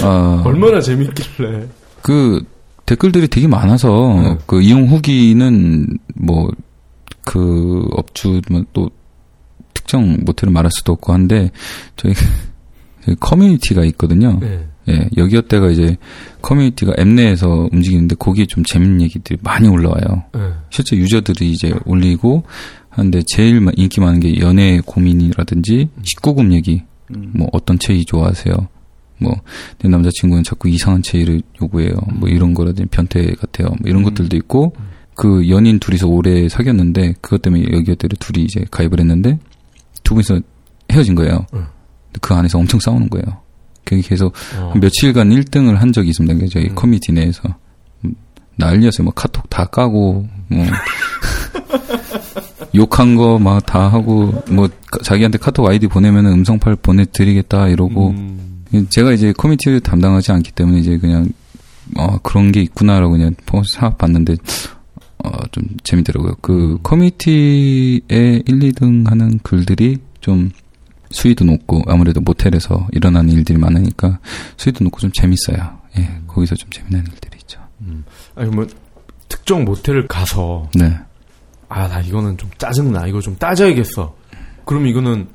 [SPEAKER 1] <laughs>
[SPEAKER 2] 아,
[SPEAKER 1] 얼마나 재밌길래.
[SPEAKER 2] 그 댓글들이 되게 많아서
[SPEAKER 1] 네.
[SPEAKER 2] 그 이용 후기는 뭐 그 업주 또 특정 모텔을 말할 수도 없고 한데 저희 <laughs> 저희 커뮤니티가 있거든요.
[SPEAKER 1] 네.
[SPEAKER 2] 예, 여기어때가 이제 커뮤니티가 앱 내에서 움직이는데 거기에 좀 재밌는 얘기들이 많이 올라와요.
[SPEAKER 1] 네.
[SPEAKER 2] 실제 유저들이 이제 올리고 하는데 제일 마- 인기 많은 게 연애 고민이라든지 19금 얘기,
[SPEAKER 3] 음.
[SPEAKER 2] 뭐 어떤 체위 좋아하세요? 뭐 내 남자친구는 자꾸 이상한 체위를 요구해요. 뭐 이런 거라든지 변태 같아요. 뭐 이런
[SPEAKER 3] 음.
[SPEAKER 2] 것들도 있고 그 연인 둘이서 오래 사귀었는데 그것 때문에 여기어때를 둘이 이제 가입을 했는데 두 분이서 헤어진 거예요. 그 안에서 엄청 싸우는 거예요. 계속
[SPEAKER 1] 어.
[SPEAKER 2] 한 며칠간 1등을 한 적이 있습니다. 저희
[SPEAKER 1] 음.
[SPEAKER 2] 커뮤니티 내에서. 음, 난리였어요. 뭐 카톡 다 까고, 뭐. <laughs> 욕한 거 막 다 하고, 뭐, 가- 자기한테 카톡 아이디 보내면 음성 파일 보내드리겠다 이러고.
[SPEAKER 1] 음.
[SPEAKER 2] 제가 이제 커뮤니티를 담당하지 않기 때문에 이제 그냥, 어, 그런 게 있구나라고 그냥 싹 봤는데, 어, 좀 재밌더라고요. 그 커뮤니티에 1, 2등 하는 글들이 좀 수위도 높고 아무래도 모텔에서 일어나는 일들이 많으니까 수위도 높고 좀 재밌어요. 예, 거기서 좀 재미난 일들이 있죠.
[SPEAKER 1] 아니 뭐 특정 모텔을 가서
[SPEAKER 2] 네.
[SPEAKER 1] 아 나 이거는 좀 짜증나 이거 좀 따져야겠어. 그럼 이거는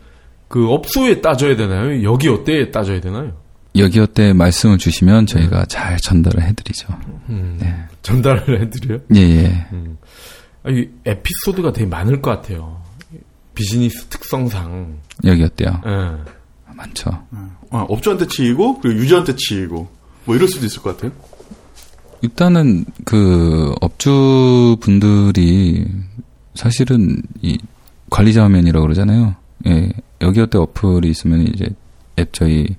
[SPEAKER 1] 그 업소에 따져야 되나요? 여기 어때에 따져야 되나요?
[SPEAKER 2] 여기 어때 말씀을 주시면 저희가 잘 전달을 해드리죠.
[SPEAKER 1] 음,
[SPEAKER 2] 네.
[SPEAKER 1] 전달을 해드려요.
[SPEAKER 2] 예, 예.
[SPEAKER 1] 음. 아, 이 에피소드가 되게 많을 것 같아요. 비즈니스 특성상.
[SPEAKER 2] 여기 어때요?
[SPEAKER 1] 예.
[SPEAKER 2] 많죠.
[SPEAKER 3] 아, 업주한테 치이고 그리고 유저한테 치이고 뭐 이럴 수도 있을 것 같아요.
[SPEAKER 2] 일단은 그 업주분들이 사실은 이 관리자 화면이라고 그러잖아요. 예, 여기 어때 어플이 있으면 이제 앱 저희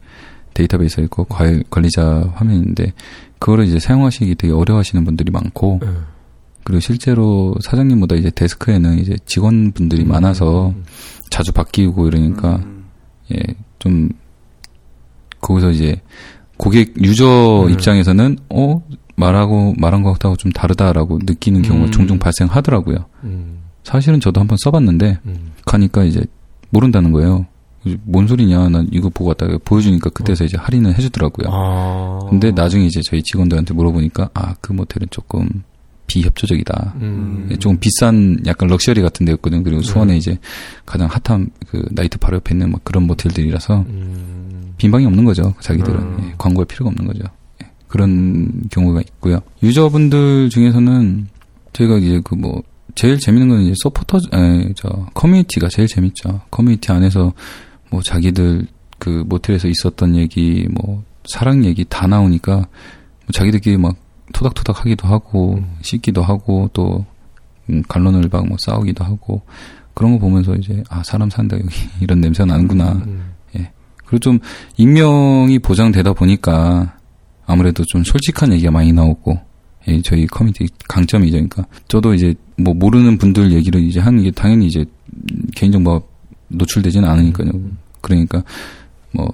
[SPEAKER 2] 데이터베이스에 있고 관- 관리자 화면인데 그거를 이제 사용하시기 되게 어려워하시는 분들이 많고
[SPEAKER 1] 예.
[SPEAKER 2] 그리고 실제로 사장님보다 이제 데스크에는 이제 직원분들이
[SPEAKER 1] 음.
[SPEAKER 2] 많아서 자주 바뀌고 이러니까
[SPEAKER 3] 음.
[SPEAKER 2] 예, 좀 거기서 이제 고객 유저
[SPEAKER 1] 음.
[SPEAKER 2] 입장에서는 어 말하고 말한 것하고 좀 다르다라고 느끼는 경우가
[SPEAKER 1] 음.
[SPEAKER 2] 종종 발생하더라고요.
[SPEAKER 1] 음,
[SPEAKER 2] 사실은 저도 한번 써봤는데
[SPEAKER 1] 음.
[SPEAKER 2] 가니까 이제 모른다는 거예요. 뭔 소리냐? 난 이거 보고 왔다가 보여주니까 그때서 이제 할인을 해주더라고요.
[SPEAKER 1] 아.
[SPEAKER 2] 근데 나중에 이제 저희 직원들한테 물어보니까 아 그 모텔은 조금 비협조적이다.
[SPEAKER 1] 음.
[SPEAKER 2] 예, 조금 비싼 약간 럭셔리 같은 데였거든요. 그리고 수원에
[SPEAKER 1] 음.
[SPEAKER 2] 이제 가장 핫한 그 나이트 바로 옆에 있는 막 그런 모텔들이라서
[SPEAKER 1] 음.
[SPEAKER 2] 빈방이 없는 거죠. 자기들은
[SPEAKER 1] 음.
[SPEAKER 2] 예, 광고할 필요가 없는 거죠. 예, 그런 경우가 있고요. 유저분들 중에서는 저희가 이제 그 뭐 제일 재밌는 건 이제 서포터 에, 저 커뮤니티가 제일 재밌죠. 커뮤니티 안에서 뭐 자기들 그 모텔에서 있었던 얘기 뭐 사랑 얘기 다 나오니까 뭐 자기들끼리 막 토닥토닥 하기도 하고
[SPEAKER 1] 음.
[SPEAKER 2] 씹기도 하고 또 음, 갑론을박 뭐 싸우기도 하고 그런 거 보면서 이제 아 사람 산다 여기 <laughs> 이런 냄새가 나는구나
[SPEAKER 1] 음.
[SPEAKER 2] 그리고 좀 익명이 보장되다 보니까 아무래도 좀 솔직한 얘기가 많이 나오고 예, 저희 커뮤니티 강점이죠. 그러니까 저도 이제 뭐 모르는 분들 얘기를 이제 하는 게 당연히 이제 개인 정보가 노출되지는 않으니까요. 그러니까 뭐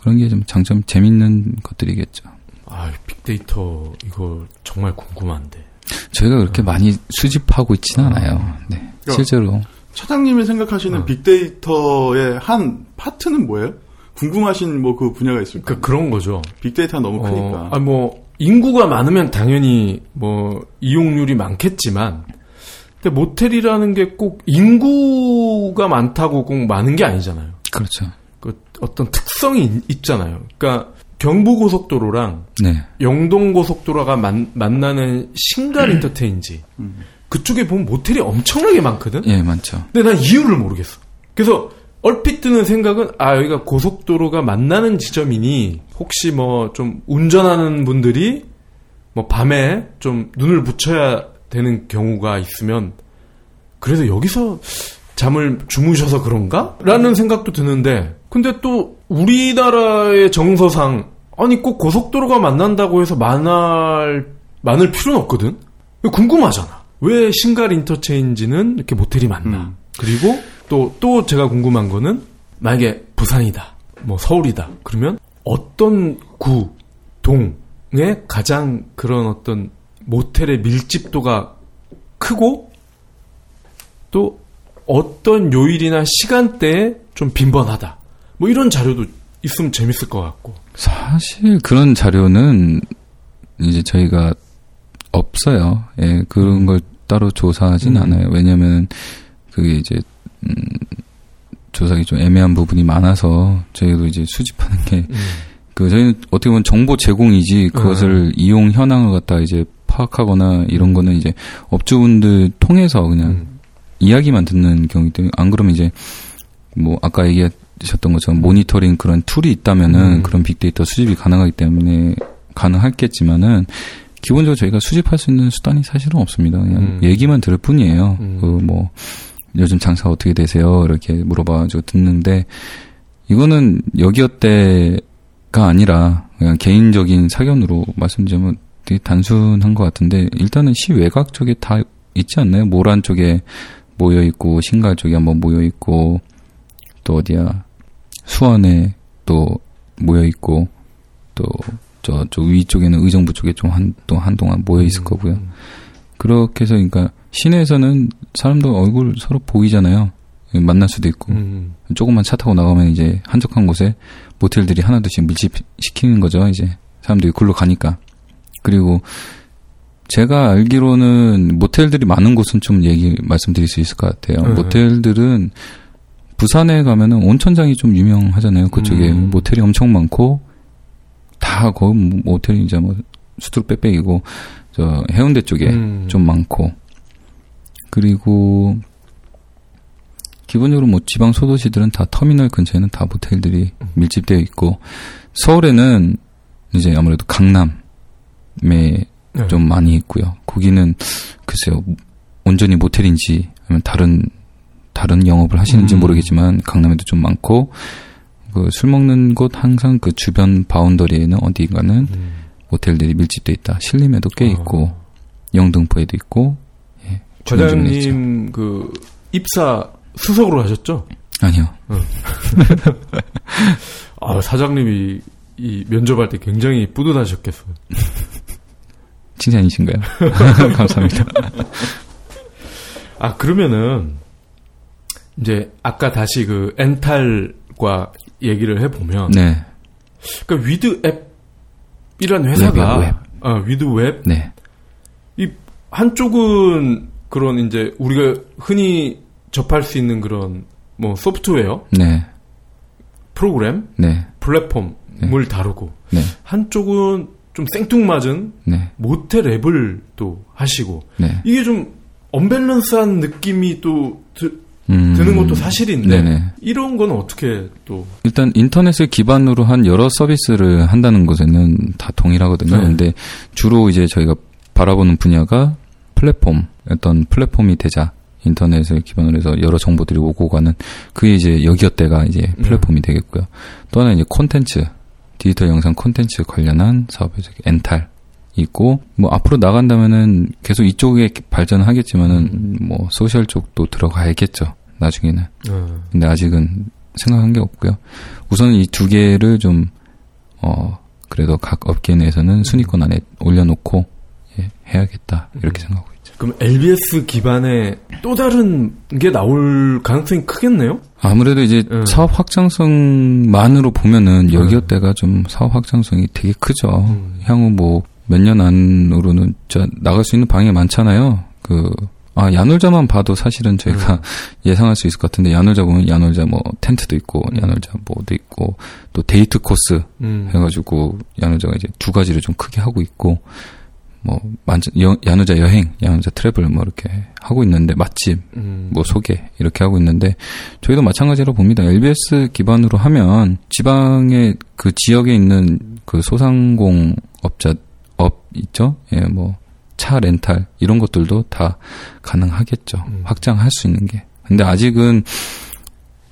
[SPEAKER 2] 그런 게 좀 장점 재밌는 것들이겠죠.
[SPEAKER 1] 아, 빅데이터 이거 정말 궁금한데.
[SPEAKER 2] 저희가 그렇게 많이 수집하고 있지는 않아요. 네.
[SPEAKER 3] 그러니까
[SPEAKER 2] 실제로
[SPEAKER 3] 차장님이 생각하시는
[SPEAKER 1] 어.
[SPEAKER 3] 빅데이터의 한 파트는 뭐예요? 궁금하신 뭐 그 분야가 있을까요?
[SPEAKER 1] 그 그런 거죠.
[SPEAKER 3] 빅데이터가 너무 크니까.
[SPEAKER 1] 어, 아, 뭐, 인구가 많으면 당연히 뭐, 이용률이 많겠지만, 근데 모텔이라는 게 꼭 인구가 많다고 꼭 많은 게 아니잖아요.
[SPEAKER 2] 그렇죠.
[SPEAKER 1] 그 어떤 특성이 있, 있잖아요. 그러니까 경부고속도로랑
[SPEAKER 2] 네.
[SPEAKER 1] 영동고속도로가 만, 만나는 신갈 <clears throat> 인터테인지 그쪽에 보면 모텔이 엄청나게 많거든.
[SPEAKER 2] 예, 많죠.
[SPEAKER 1] 근데 난 이유를 모르겠어. 그래서 얼핏 드는 생각은 아 여기가 고속도로가 만나는 지점이니 혹시 뭐 좀 운전하는 분들이 뭐 밤에 좀 눈을 붙여야 되는 경우가 있으면 그래서 여기서 잠을 주무셔서 그런가? 라는 생각도 드는데 근데 또 우리나라의 정서상 아니 꼭 고속도로가 만난다고 해서 많을 많을 필요는 없거든. 궁금하잖아. 왜 신갈 인터체인지는 이렇게 모텔이 많나?
[SPEAKER 3] 음.
[SPEAKER 1] 그리고 또, 또 제가 궁금한 거는, 만약에 부산이다, 뭐 서울이다, 그러면 어떤 구, 동에 가장 그런 어떤 모텔의 밀집도가 크고, 또 어떤 요일이나 시간대에 좀 빈번하다. 뭐 이런 자료도 있으면 재밌을 것 같고.
[SPEAKER 2] 사실 그런 자료는 이제 저희가 없어요. 예, 그런 걸 따로 조사하진
[SPEAKER 1] 음.
[SPEAKER 2] 않아요. 왜냐면 그게 이제 음, 조사기 좀 애매한 부분이 많아서 저희도 이제 수집하는 게 그 저희는 어떻게 보면 정보 제공이지 그것을 이용 현황을 갖다 이제 파악하거나 이런 거는 이제 업주분들 통해서 그냥
[SPEAKER 1] 음.
[SPEAKER 2] 이야기만 듣는 경우이기 때문에 안 그러면 이제 뭐 아까 얘기하셨던 것처럼 모니터링 그런 tool이 있다면은
[SPEAKER 1] 음.
[SPEAKER 2] 그런 빅데이터 수집이 가능하기 때문에 가능하겠지만은 기본적으로 저희가 수집할 수 있는 수단이 사실은 없습니다. 그냥
[SPEAKER 1] 음.
[SPEAKER 2] 얘기만 들을 뿐이에요.
[SPEAKER 1] 음.
[SPEAKER 2] 그뭐 요즘 장사 어떻게 되세요? 이렇게 물어봐가지고 듣는데 이거는 여기어때가 아니라 그냥 개인적인 사견으로 말씀드리면 되게 단순한 것 같은데 일단은 시 외곽 쪽에 다 있지 않나요? 모란 쪽에 모여 있고 신갈 쪽에 한번 모여 있고 또 어디야 수원에 또 모여 있고 또 저쪽 위쪽에는 의정부 쪽에 좀 한 또 한동안 모여 있을
[SPEAKER 1] 음.
[SPEAKER 2] 거고요. 그렇게 해서 그러니까 시내에서는 사람들 얼굴 서로 보이잖아요. 만날 수도 있고
[SPEAKER 1] 음.
[SPEAKER 2] 조금만 차 타고 나가면 이제 한적한 곳에 모텔들이 하나둘씩 밀집 시키는 거죠. 이제 사람들이 굴러 가니까. 그리고 제가 알기로는 모텔들이 많은 곳은 좀 얘기 말씀드릴 수 있을 것 같아요.
[SPEAKER 1] 네.
[SPEAKER 2] 모텔들은 부산에 가면은 온천장이 좀 유명하잖아요. 그쪽에
[SPEAKER 1] 음.
[SPEAKER 2] 모텔이 엄청 많고 다 거의 뭐 모텔이 이제 뭐 수두룩 빽빽이고 저 해운대 쪽에
[SPEAKER 1] 음.
[SPEAKER 2] 좀 많고 그리고 기본적으로 뭐 지방 소도시들은 다 터미널 근처에는 다 모텔들이 밀집되어 있고 서울에는 이제 아무래도 강남에
[SPEAKER 1] 네.
[SPEAKER 2] 좀 많이 있고요. 거기는 글쎄요 온전히 모텔인지 아니면 다른 다른 영업을 하시는지
[SPEAKER 1] 음.
[SPEAKER 2] 모르겠지만 강남에도 좀 많고 그 술 먹는 곳 항상 그 주변 바운더리에는 어디가는
[SPEAKER 1] 음.
[SPEAKER 2] 모텔들이 밀집돼 있다. 신림에도 꽤
[SPEAKER 1] 어.
[SPEAKER 2] 있고 영등포에도 있고 예.
[SPEAKER 1] 과장님 그 입사 수석으로 하셨죠?
[SPEAKER 2] 아니요. <laughs>
[SPEAKER 1] 아, 사장님이 이 면접할 때 굉장히 뿌듯하셨겠어요. <laughs>
[SPEAKER 2] 칭찬이신가요? <laughs> 감사합니다.
[SPEAKER 1] 아, 그러면은 이제 아까 다시 그 엔탈과 얘기를 해 보면
[SPEAKER 2] 네,
[SPEAKER 1] 그러니까 위드 앱 이라는 회사가
[SPEAKER 2] 웹이요, 웹.
[SPEAKER 1] 어, 위드 웹.
[SPEAKER 2] 네,
[SPEAKER 1] 이 한쪽은 그런 이제 우리가 흔히 접할 수 있는 그런 뭐 소프트웨어,
[SPEAKER 2] 네,
[SPEAKER 1] 프로그램,
[SPEAKER 2] 네,
[SPEAKER 1] 플랫폼을 다루고
[SPEAKER 2] 네,
[SPEAKER 1] 한쪽은 좀 생뚱맞은
[SPEAKER 2] 네,
[SPEAKER 1] 모텔 앱을 또 하시고
[SPEAKER 2] 네.
[SPEAKER 1] 이게 좀 언밸런스한 느낌이 또 드,
[SPEAKER 2] 음,
[SPEAKER 1] 드는 것도 사실인데
[SPEAKER 2] 네네.
[SPEAKER 1] 이런 건 어떻게 또
[SPEAKER 2] 일단 인터넷을 기반으로 한 여러 서비스를 한다는 것에는 다 동일하거든요.
[SPEAKER 1] 네.
[SPEAKER 2] 근데 주로 이제 저희가 바라보는 분야가 플랫폼, 어떤 플랫폼이 되자 인터넷을 기반으로 해서 여러 정보들이 오고 가는 그게 이제 여기어때가 이제 플랫폼이 되겠고요. 또 하나 이제 콘텐츠, 디지털 영상 콘텐츠 관련한 사업에서 엔탈 있고 뭐 앞으로 나간다면은 계속 이쪽에 발전하겠지만은 뭐 social 쪽도 들어가야겠죠. 나중에는.
[SPEAKER 1] 어,
[SPEAKER 2] 근데 아직은 생각한 게 없고요. 우선 이두 개를 좀, 어, 그래도 각 업계 내에서는 순위권 안에 올려놓고, 예, 해야겠다. 이렇게 생각하고 있죠.
[SPEAKER 1] 그럼 LBS 기반의 또 다른 게 나올 가능성이 크겠네요?
[SPEAKER 2] 아무래도 이제
[SPEAKER 1] 음.
[SPEAKER 2] 사업 확장성만으로 보면은 여기어때가 좀 사업 확장성이 되게 크죠.
[SPEAKER 1] 음.
[SPEAKER 2] 향후 뭐 몇 년 안으로는 저 나갈 수 있는 방향이 많잖아요. 그 아, 야놀자만 봐도 사실은 저희가 <laughs> 예상할 수 있을 것 같은데, 야놀자 보면 야놀자 뭐, 텐트도 있고,
[SPEAKER 1] 음.
[SPEAKER 2] 야놀자 뭐도 있고, 또 데이트 코스
[SPEAKER 1] 음.
[SPEAKER 2] 해가지고, 야놀자가 이제 두 가지를 좀 크게 하고 있고, 뭐, 만져, 여, 야놀자 여행, 야놀자 트래블 뭐 이렇게 하고 있는데, 맛집,
[SPEAKER 1] 음.
[SPEAKER 2] 뭐 소개 이렇게 하고 있는데 저희도 마찬가지로 봅니다. LBS 기반으로 하면 지방의 그 지역에 있는 그 소상공 업자 업 있죠? 예, 뭐 차 렌탈 이런 것들도 다 가능하겠죠.
[SPEAKER 1] 음.
[SPEAKER 2] 확장할 수 있는 게. 근데 아직은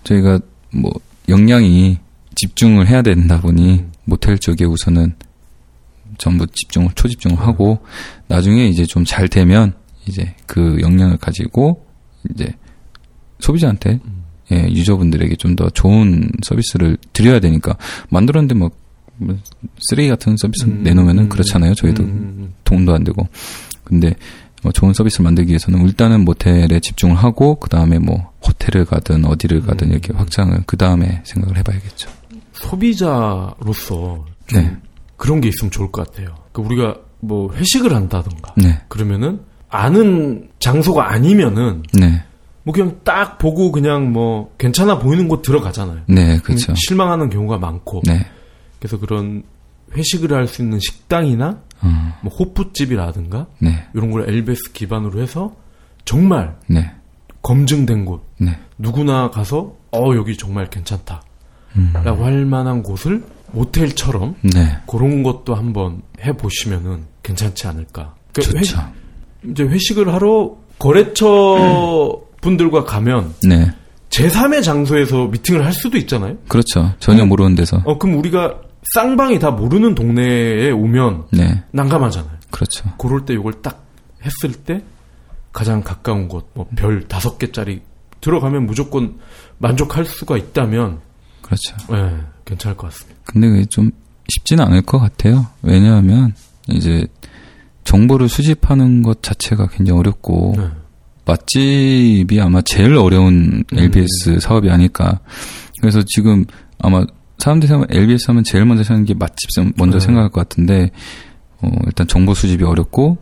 [SPEAKER 2] 저희가 뭐 역량이 집중을 해야 된다 보니
[SPEAKER 1] 음.
[SPEAKER 2] 모텔 쪽에 우선은 전부 집중을 초집중을 하고 나중에 이제 좀 잘 되면 이제 그 역량을 가지고 이제 소비자한테
[SPEAKER 1] 음.
[SPEAKER 2] 예, 유저분들에게 좀 더 좋은 서비스를 드려야 되니까 만들었는데 뭐, 뭐 쓰레기 같은 서비스
[SPEAKER 1] 음.
[SPEAKER 2] 내놓으면은 그렇잖아요. 저희도
[SPEAKER 1] 음.
[SPEAKER 2] 돈도 안 되고. 근데 뭐 좋은 서비스를 만들기 위해서는 일단은 모텔에 집중을 하고 그 다음에 뭐 호텔을 가든 어디를 가든
[SPEAKER 1] 음.
[SPEAKER 2] 이렇게 확장을 그 다음에 생각을 해봐야겠죠.
[SPEAKER 1] 소비자로서 좀
[SPEAKER 2] 네,
[SPEAKER 1] 그런 게 있으면 좋을 것 같아요. 그 우리가 뭐 회식을 한다던가
[SPEAKER 2] 네,
[SPEAKER 1] 그러면은 아는 장소가 아니면은
[SPEAKER 2] 네,
[SPEAKER 1] 뭐 그냥 딱 보고 그냥 뭐 괜찮아 보이는 곳 들어가잖아요.
[SPEAKER 2] 네, 그렇죠.
[SPEAKER 1] 실망하는 경우가 많고
[SPEAKER 2] 네,
[SPEAKER 1] 그래서 그런 회식을 할 수 있는 식당이나
[SPEAKER 2] 어,
[SPEAKER 1] 뭐 호프집이라든가
[SPEAKER 2] 네,
[SPEAKER 1] 이런 걸 엘베스 기반으로 해서 정말
[SPEAKER 2] 네,
[SPEAKER 1] 검증된 곳.
[SPEAKER 2] 네,
[SPEAKER 1] 누구나 가서 어 여기 정말 괜찮다라고
[SPEAKER 2] 음,
[SPEAKER 1] 할 만한 곳을 모텔처럼
[SPEAKER 2] 네,
[SPEAKER 1] 그런 것도 한번 해보시면은 괜찮지 않을까. 그러니까. 회- 이제 회식을 하러 거래처 분들과 가면
[SPEAKER 2] 네,
[SPEAKER 1] 제3의 장소에서 미팅을 할 수도 있잖아요.
[SPEAKER 2] 그렇죠. 전혀 모르는 데서.
[SPEAKER 1] 어 그럼 우리가 쌍방이 다 모르는 동네에 오면
[SPEAKER 2] 네,
[SPEAKER 1] 난감하잖아요.
[SPEAKER 2] 그렇죠.
[SPEAKER 1] 그럴 때 이걸 딱 했을 때 가장 가까운 곳, 뭐 별 다섯 개짜리 들어가면 무조건 만족할 수가 있다면,
[SPEAKER 2] 그렇죠.
[SPEAKER 1] 예, 괜찮을 것 같습니다.
[SPEAKER 2] 근데 그게 좀 쉽지는 않을 것 같아요. 왜냐하면 이제 정보를 수집하는 것 자체가 굉장히 어렵고
[SPEAKER 1] 네.
[SPEAKER 2] 맛집이 아마 제일 어려운 LBS 사업이 아닐까. 그래서 지금 아마 사람들이 생각 LBS 하면 제일 먼저 생각하는 게 맛집 먼저
[SPEAKER 1] 네.
[SPEAKER 2] 생각할 것 같은데 어, 일단 정보 수집이 어렵고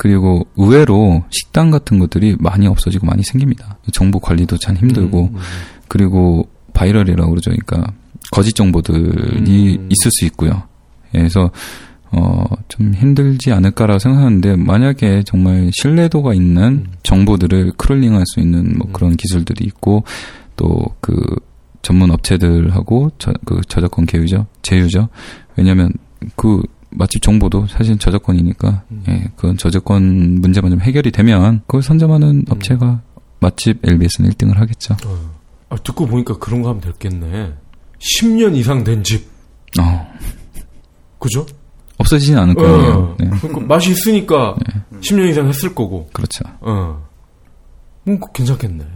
[SPEAKER 2] 그리고 의외로 식당 같은 것들이 많이 없어지고 많이 생깁니다. 정보 관리도 참 힘들고
[SPEAKER 1] 음, 음,
[SPEAKER 2] 그리고 viral이라고 그러죠. 그러니까 거짓 정보들이
[SPEAKER 1] 음.
[SPEAKER 2] 있을 수 있고요. 예, 그래서 어, 좀 힘들지 않을까라고 생각하는데 만약에 정말 신뢰도가 있는
[SPEAKER 1] 음.
[SPEAKER 2] 정보들을 crawling할 수 있는 뭐 그런 기술들이 있고 또그 전문 업체들하고 저, 그 저작권 개유죠, 제휴죠. 왜냐하면 그 맛집 정보도 사실 저작권이니까
[SPEAKER 1] 음.
[SPEAKER 2] 예, 그건 저작권 문제만 좀 해결이 되면 그걸 선점하는 업체가 맛집 LBS는 1등을 하겠죠.
[SPEAKER 1] 어. 아, 듣고 보니까 그런 거 하면 됐겠네. 10년 이상 된 집,
[SPEAKER 2] 어,
[SPEAKER 1] 그죠?
[SPEAKER 2] 없어지진 않을 거예요.
[SPEAKER 1] 어.
[SPEAKER 2] 네,
[SPEAKER 1] 그러니까 맛이 있으니까 10년 이상 했을 거고,
[SPEAKER 2] 그렇죠.
[SPEAKER 1] 어. 뭐, 괜찮겠네.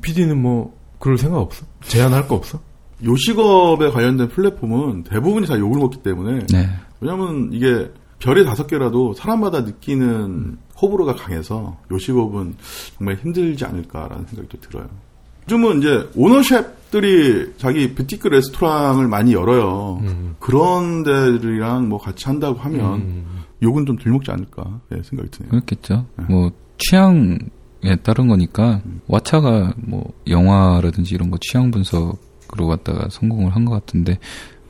[SPEAKER 1] PD는 뭐, 그럴 생각 없어? 제안할 거 없어?
[SPEAKER 3] 요식업에 관련된 플랫폼은 대부분이 다 욕을 먹기 때문에
[SPEAKER 2] 네,
[SPEAKER 3] 왜냐면 이게 별이 다섯 개라도 사람마다 느끼는 호불호가 강해서 요식업은 정말 힘들지 않을까라는 생각이 또 들어요. 요즘은 이제 오너 셰프들이 자기 부티크 레스토랑을 많이 열어요.
[SPEAKER 1] 음.
[SPEAKER 3] 그런 데들이랑 뭐 같이 한다고 하면
[SPEAKER 1] 음.
[SPEAKER 3] 욕은 좀덜 먹지 않을까 네, 생각이 드네요.
[SPEAKER 2] 그렇겠죠. 뭐 취향 에 따른 거니까 왓챠가 뭐 영화라든지 이런 거 취향 분석으로 갖다가 성공을 한 것 같은데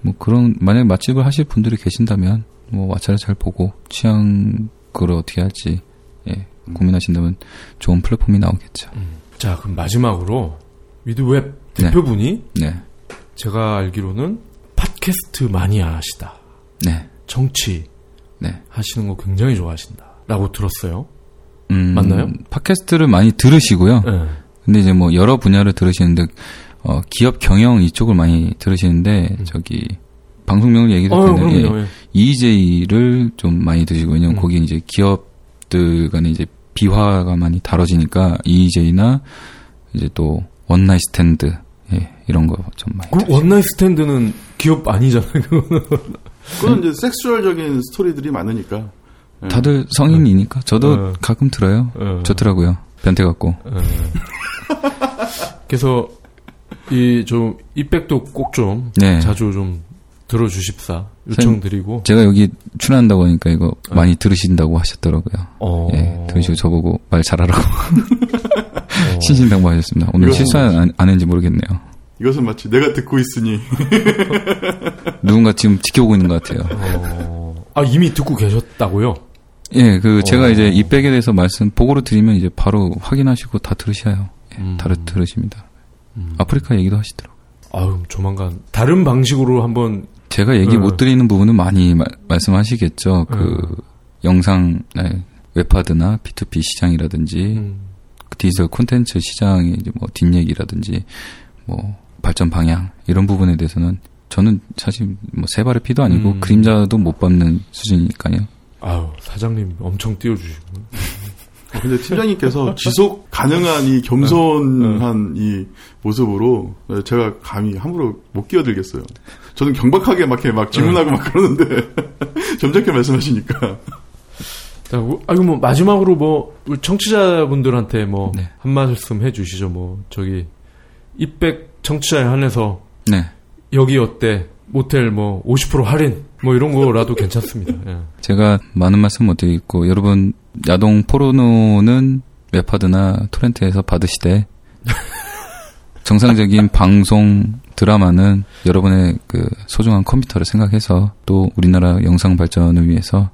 [SPEAKER 2] 뭐 그런 만약 맛집을 하실 분들이 계신다면 뭐 왓챠를 잘 보고 취향 그걸 어떻게 할지 예, 고민하신다면 좋은 플랫폼이 나오겠죠.
[SPEAKER 1] 자, 그럼 마지막으로, 위드웹
[SPEAKER 2] 네.
[SPEAKER 1] 대표분이
[SPEAKER 2] 네,
[SPEAKER 1] 제가 알기로는 팟캐스트 마니아시다.
[SPEAKER 2] 네,
[SPEAKER 1] 정치
[SPEAKER 2] 네.
[SPEAKER 1] 하시는 거 굉장히 좋아하신다. 라고 들었어요.
[SPEAKER 2] 음,
[SPEAKER 1] 맞나요?
[SPEAKER 2] 팟캐스트를 많이 들으시고요.
[SPEAKER 1] 네.
[SPEAKER 2] 근데 이제 뭐 여러 분야를 들으시는데 어, 기업 경영 이쪽을 많이 들으시는데 저기 방송명을 얘기도
[SPEAKER 1] 어,
[SPEAKER 2] 되는
[SPEAKER 1] 그럼요. 예.
[SPEAKER 2] 이이제이를 좀 많이 드시고 왜냐면
[SPEAKER 1] 음.
[SPEAKER 2] 거기 이제 기업들 간에 이제 비화가 많이 다뤄지니까 이이제이나 이제 또 one night stand 예, 이런 거 좀 많이
[SPEAKER 1] 그. one night stand는 기업 아니잖아요.
[SPEAKER 3] 그건 <laughs> 이제 sexual적인 스토리들이 많으니까
[SPEAKER 2] 다들 성인이니까 저도
[SPEAKER 1] 어.
[SPEAKER 2] 가끔 들어요.
[SPEAKER 1] 어.
[SPEAKER 2] 좋더라고요. 변태 같고.
[SPEAKER 1] 예. 그래서 이좀 이백도 꼭좀
[SPEAKER 2] 네.
[SPEAKER 1] 자주 좀 들어주십사 요청드리고
[SPEAKER 2] 제가 여기 출연한다고 하니까 이거
[SPEAKER 1] 어.
[SPEAKER 2] 많이 들으신다고 하셨더라고요.
[SPEAKER 1] 어.
[SPEAKER 2] 예, 들으시고 저보고 말 잘하라고 <laughs>
[SPEAKER 1] 어.
[SPEAKER 2] 신신당부하셨습니다. 오늘 실수한 안, 안 했는지 모르겠네요.
[SPEAKER 3] 이것은 마치 내가 듣고 있으니
[SPEAKER 2] 누군가 지금 지켜보고 있는 것 같아요.
[SPEAKER 1] 어. 아 이미 듣고 계셨다고요?
[SPEAKER 2] 예, 그 제가
[SPEAKER 1] 어.
[SPEAKER 2] 이제 이 백에 대해서 말씀 보고로 드리면 이제 바로 확인하시고 다 들으셔요. 예,
[SPEAKER 1] 음.
[SPEAKER 2] 다 들으십니다.
[SPEAKER 1] 음.
[SPEAKER 2] 아프리카 얘기도 하시더라고요.
[SPEAKER 1] 아유 조만간 다른 방식으로 한번
[SPEAKER 2] 제가 얘기
[SPEAKER 1] 어.
[SPEAKER 2] 못 드리는 부분은 많이 마- 말씀하시겠죠. 그
[SPEAKER 1] 어.
[SPEAKER 2] 영상 네, 웹하드나 P2P 시장이라든지
[SPEAKER 1] 음.
[SPEAKER 2] 그 디지털 콘텐츠 시장의 이제 뭐 뒷얘기라든지 뭐 발전 방향 이런 부분에 대해서는 저는 사실 뭐 세 발의 피도 아니고
[SPEAKER 1] 음.
[SPEAKER 2] 그림자도 못 밟는 수준이니까요.
[SPEAKER 1] 아유 사장님 엄청 띄워주시고
[SPEAKER 3] 어, 근데 팀장님께서 지속 가능한 이 겸손한 이 모습으로 제가 감히 함부로 못 끼어들겠어요. 저는 경박하게 막 이렇게 막 질문하고 막 그러는데 <laughs> 점잖게 말씀하시니까
[SPEAKER 1] 아이고 뭐 마지막으로 뭐 우리 청취자분들한테 뭐한
[SPEAKER 2] 네.
[SPEAKER 1] 말씀 해주시죠. 뭐 저기 이백 청취자에 한해서
[SPEAKER 2] 네.
[SPEAKER 1] 여기 어때 모텔 뭐 50% 할인 뭐 이런 거라도 괜찮습니다. 예.
[SPEAKER 2] 제가 많은 말씀 못 드리겠고 여러분 야동 포르노는 웹하드나 토렌트에서 받으시되 <laughs> 정상적인 방송 드라마는 여러분의 그 소중한 컴퓨터를 생각해서 또 우리나라 영상 발전을 위해서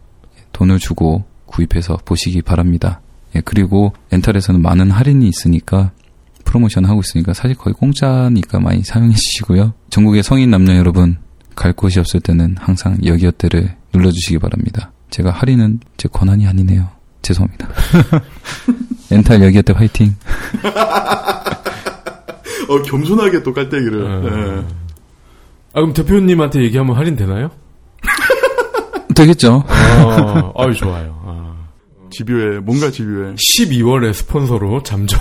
[SPEAKER 2] 돈을 주고 구입해서 보시기 바랍니다. 예, 그리고 엔탈에서는 많은 할인이 있으니까 프로모션 하고 있으니까 사실 거의 공짜니까 많이 사용해 주시고요. 전국의 성인 남녀 여러분 갈 곳이 없을 때는 항상 여기어때를 눌러주시기 바랍니다. 제가 할인은 제 권한이 아니네요. 죄송합니다. <laughs> 엔탈 여기어때 화이팅.
[SPEAKER 3] 어, 겸손하게 또 깔때기를.
[SPEAKER 1] 음.
[SPEAKER 3] 예.
[SPEAKER 1] 아 그럼 대표님한테 얘기하면 할인 되나요? <laughs>
[SPEAKER 2] 되겠죠?
[SPEAKER 1] 아, 아유 좋아요. 아.
[SPEAKER 3] 집요해, 뭔가 집요해.
[SPEAKER 1] 12월에 스폰서로 잠정.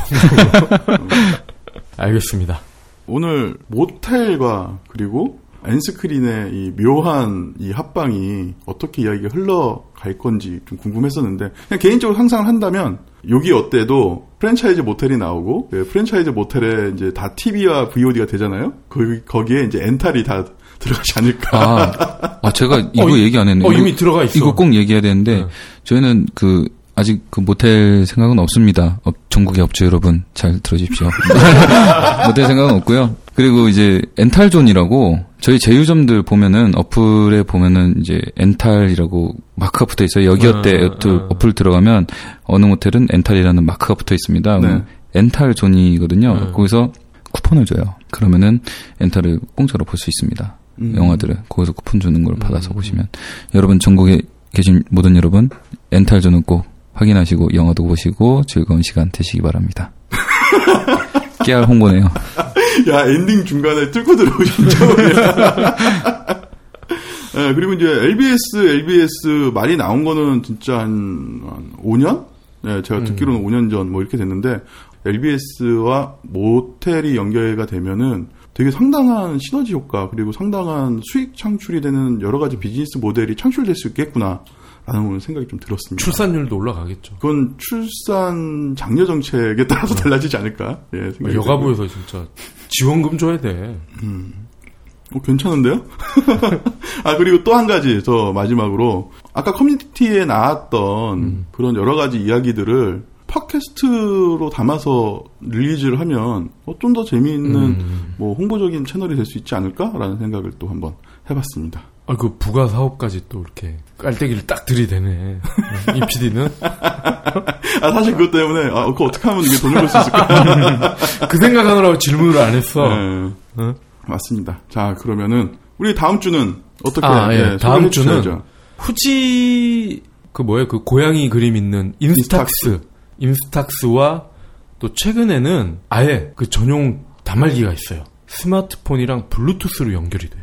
[SPEAKER 1] <laughs> 알겠습니다.
[SPEAKER 3] 오늘 모텔과 그리고 엔스크린의 이 묘한 이 합방이 어떻게 이야기가 흘러갈 건지 좀 궁금했었는데 그냥 개인적으로 상상을 한다면 여기 어때도 프랜차이즈 모텔이 나오고 그 프랜차이즈 모텔에 이제 다 TV와 VOD가 되잖아요. 그 거기에 이제 엔탈이 다 <laughs> 들어가지 않을까.
[SPEAKER 2] 아, 아, 제가 <laughs> 이거
[SPEAKER 1] 어, 이-
[SPEAKER 2] 얘기 안 했네요.
[SPEAKER 1] 어
[SPEAKER 2] 이거-
[SPEAKER 1] 이미 들어가 있어.
[SPEAKER 2] 이거 꼭 얘기해야 되는데
[SPEAKER 1] 네.
[SPEAKER 2] 저희는 그 아직 그 모텔 생각은 없습니다. 업- 전국의 업주 여러분 잘 들어주십시오. <laughs> 모텔 생각은 없고요. 그리고 이제 엔탈존이라고 저희 제휴점들 보면은 어플에 보면은 이제 엔탈이라고 마크가 붙어 있어요. 여기어때
[SPEAKER 1] 아,
[SPEAKER 2] 어플,
[SPEAKER 1] 아.
[SPEAKER 2] 어플 들어가면 어느 모텔은 엔탈이라는 마크가 붙어 있습니다. 그럼 엔탈 존이거든요.
[SPEAKER 1] 네.
[SPEAKER 2] 거기서 쿠폰을 줘요. 그러면은 엔탈을 공짜로 볼 수 있습니다.
[SPEAKER 3] 음.
[SPEAKER 2] 영화들을 거기서 쿠폰 주는 걸 받아서
[SPEAKER 1] 음.
[SPEAKER 2] 보시면 여러분 전국에 계신 모든 여러분 엔탈 존은 꼭 확인하시고 영화도 보시고 즐거운 시간 되시기 바랍니다. <laughs> 깨알 홍보네요. <laughs>
[SPEAKER 3] 야 엔딩 중간에 뚫고 들어오신 척이야. <laughs> 예, 그리고 이제 LBS, LBS 말이 나온 거는 진짜 한, 한 5년? 예, 제가 듣기로는 5년 전 뭐 이렇게 됐는데 LBS와 모텔이 연계가 되면은 되게 상당한 시너지 효과 그리고 상당한 수익 창출이 되는 여러 가지 비즈니스 모델이 창출될 수 있겠구나. 라는 생각이 좀 들었습니다.
[SPEAKER 1] 출산율도 올라가겠죠.
[SPEAKER 3] 그건 출산 장려 정책에 따라서 달라지지 않을까? 예, 생각이
[SPEAKER 1] 여가부에서 진짜 지원금 줘야 돼.
[SPEAKER 3] 어, 괜찮은데요? <laughs> 아, 그리고 또 한 가지, 저 마지막으로. 아까 커뮤니티에 나왔던
[SPEAKER 1] 음.
[SPEAKER 3] 그런 여러 가지 이야기들을 팟캐스트로 담아서 release를 하면 어, 좀 더 재미있는
[SPEAKER 1] 음.
[SPEAKER 3] 뭐 홍보적인 채널이 될 수 있지 않을까라는 생각을 또 한번 해봤습니다.
[SPEAKER 1] 아, 그 부가 사업까지 또 이렇게 깔때기를 딱 들이대네. <laughs> 이 PD는
[SPEAKER 3] 아, 사실 그것 때문에, 아, 그거 어떻게 하면 이게 돈을 벌 수 있을까? <laughs>
[SPEAKER 1] 그 생각하느라고 질문을 안 했어.
[SPEAKER 3] 네,
[SPEAKER 1] 어?
[SPEAKER 3] 맞습니다. 자, 그러면은, 우리 다음 주는 어떻게,
[SPEAKER 1] 아, 예.
[SPEAKER 3] 예,
[SPEAKER 1] 다음 주는
[SPEAKER 3] 주셔야죠.
[SPEAKER 1] 후지 그 뭐예요? 그 고양이 그림 있는 인스탁스. 인스탁스 와 또 최근에는 아예 그 전용 단말기가 있어요. 스마트폰이랑 블루투스로 연결이 돼.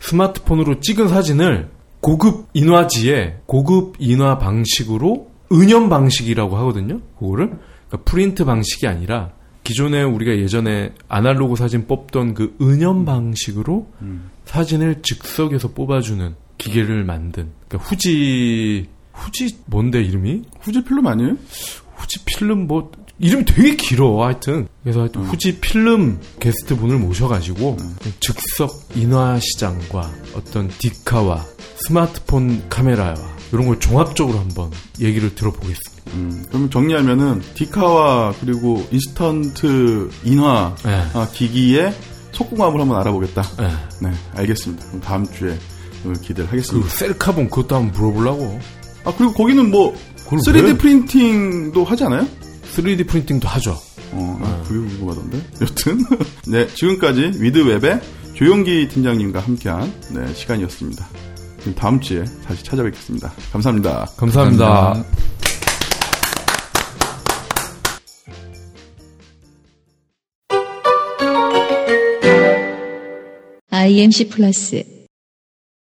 [SPEAKER 1] 스마트폰으로 찍은 사진을 고급 인화지에 고급 인화 방식으로 은연 방식이라고 하거든요. 그거를 그러니까 프린트 방식이 아니라 기존에 우리가 예전에 아날로그 사진 뽑던 그 은연 방식으로 사진을 즉석에서 뽑아주는 기계를 만든 그러니까 후지 후지 뭔데 이름이?
[SPEAKER 3] 후지 필름 아니에요?
[SPEAKER 1] 후지 필름 뭐 이름이 되게 길어 하여튼 그래서 하여튼
[SPEAKER 3] 음.
[SPEAKER 1] 후지 필름 게스트 분을 모셔가지고 즉석 인화 시장과 어떤 디카와 스마트폰 카메라와 이런 걸 종합적으로 한번 얘기를 들어보겠습니다.
[SPEAKER 3] 음, 그러면 정리하면은 디카와 그리고 인스턴트 인화
[SPEAKER 1] 네.
[SPEAKER 3] 아, 기기의 속궁합을 한번 알아보겠다.
[SPEAKER 1] 네.
[SPEAKER 3] 네, 알겠습니다. 그럼 다음 주에 어, 기대를 하겠습니다.
[SPEAKER 1] 셀카봉 그것도 한번 물어보려고.
[SPEAKER 3] 아 그리고 거기는 뭐
[SPEAKER 1] 그걸
[SPEAKER 3] 3D
[SPEAKER 1] 왜?
[SPEAKER 3] 프린팅도 하지 않아요?
[SPEAKER 1] 3D 프린팅도 하죠.
[SPEAKER 3] 어, 아, 그게 궁금하던데. 여튼 <laughs> 네 지금까지 위드웹의 조용기 팀장님과 함께한 네, 시간이었습니다. 그럼 다음 주에 다시 찾아뵙겠습니다. 감사합니다.
[SPEAKER 1] 감사합니다.
[SPEAKER 4] IMC 플러스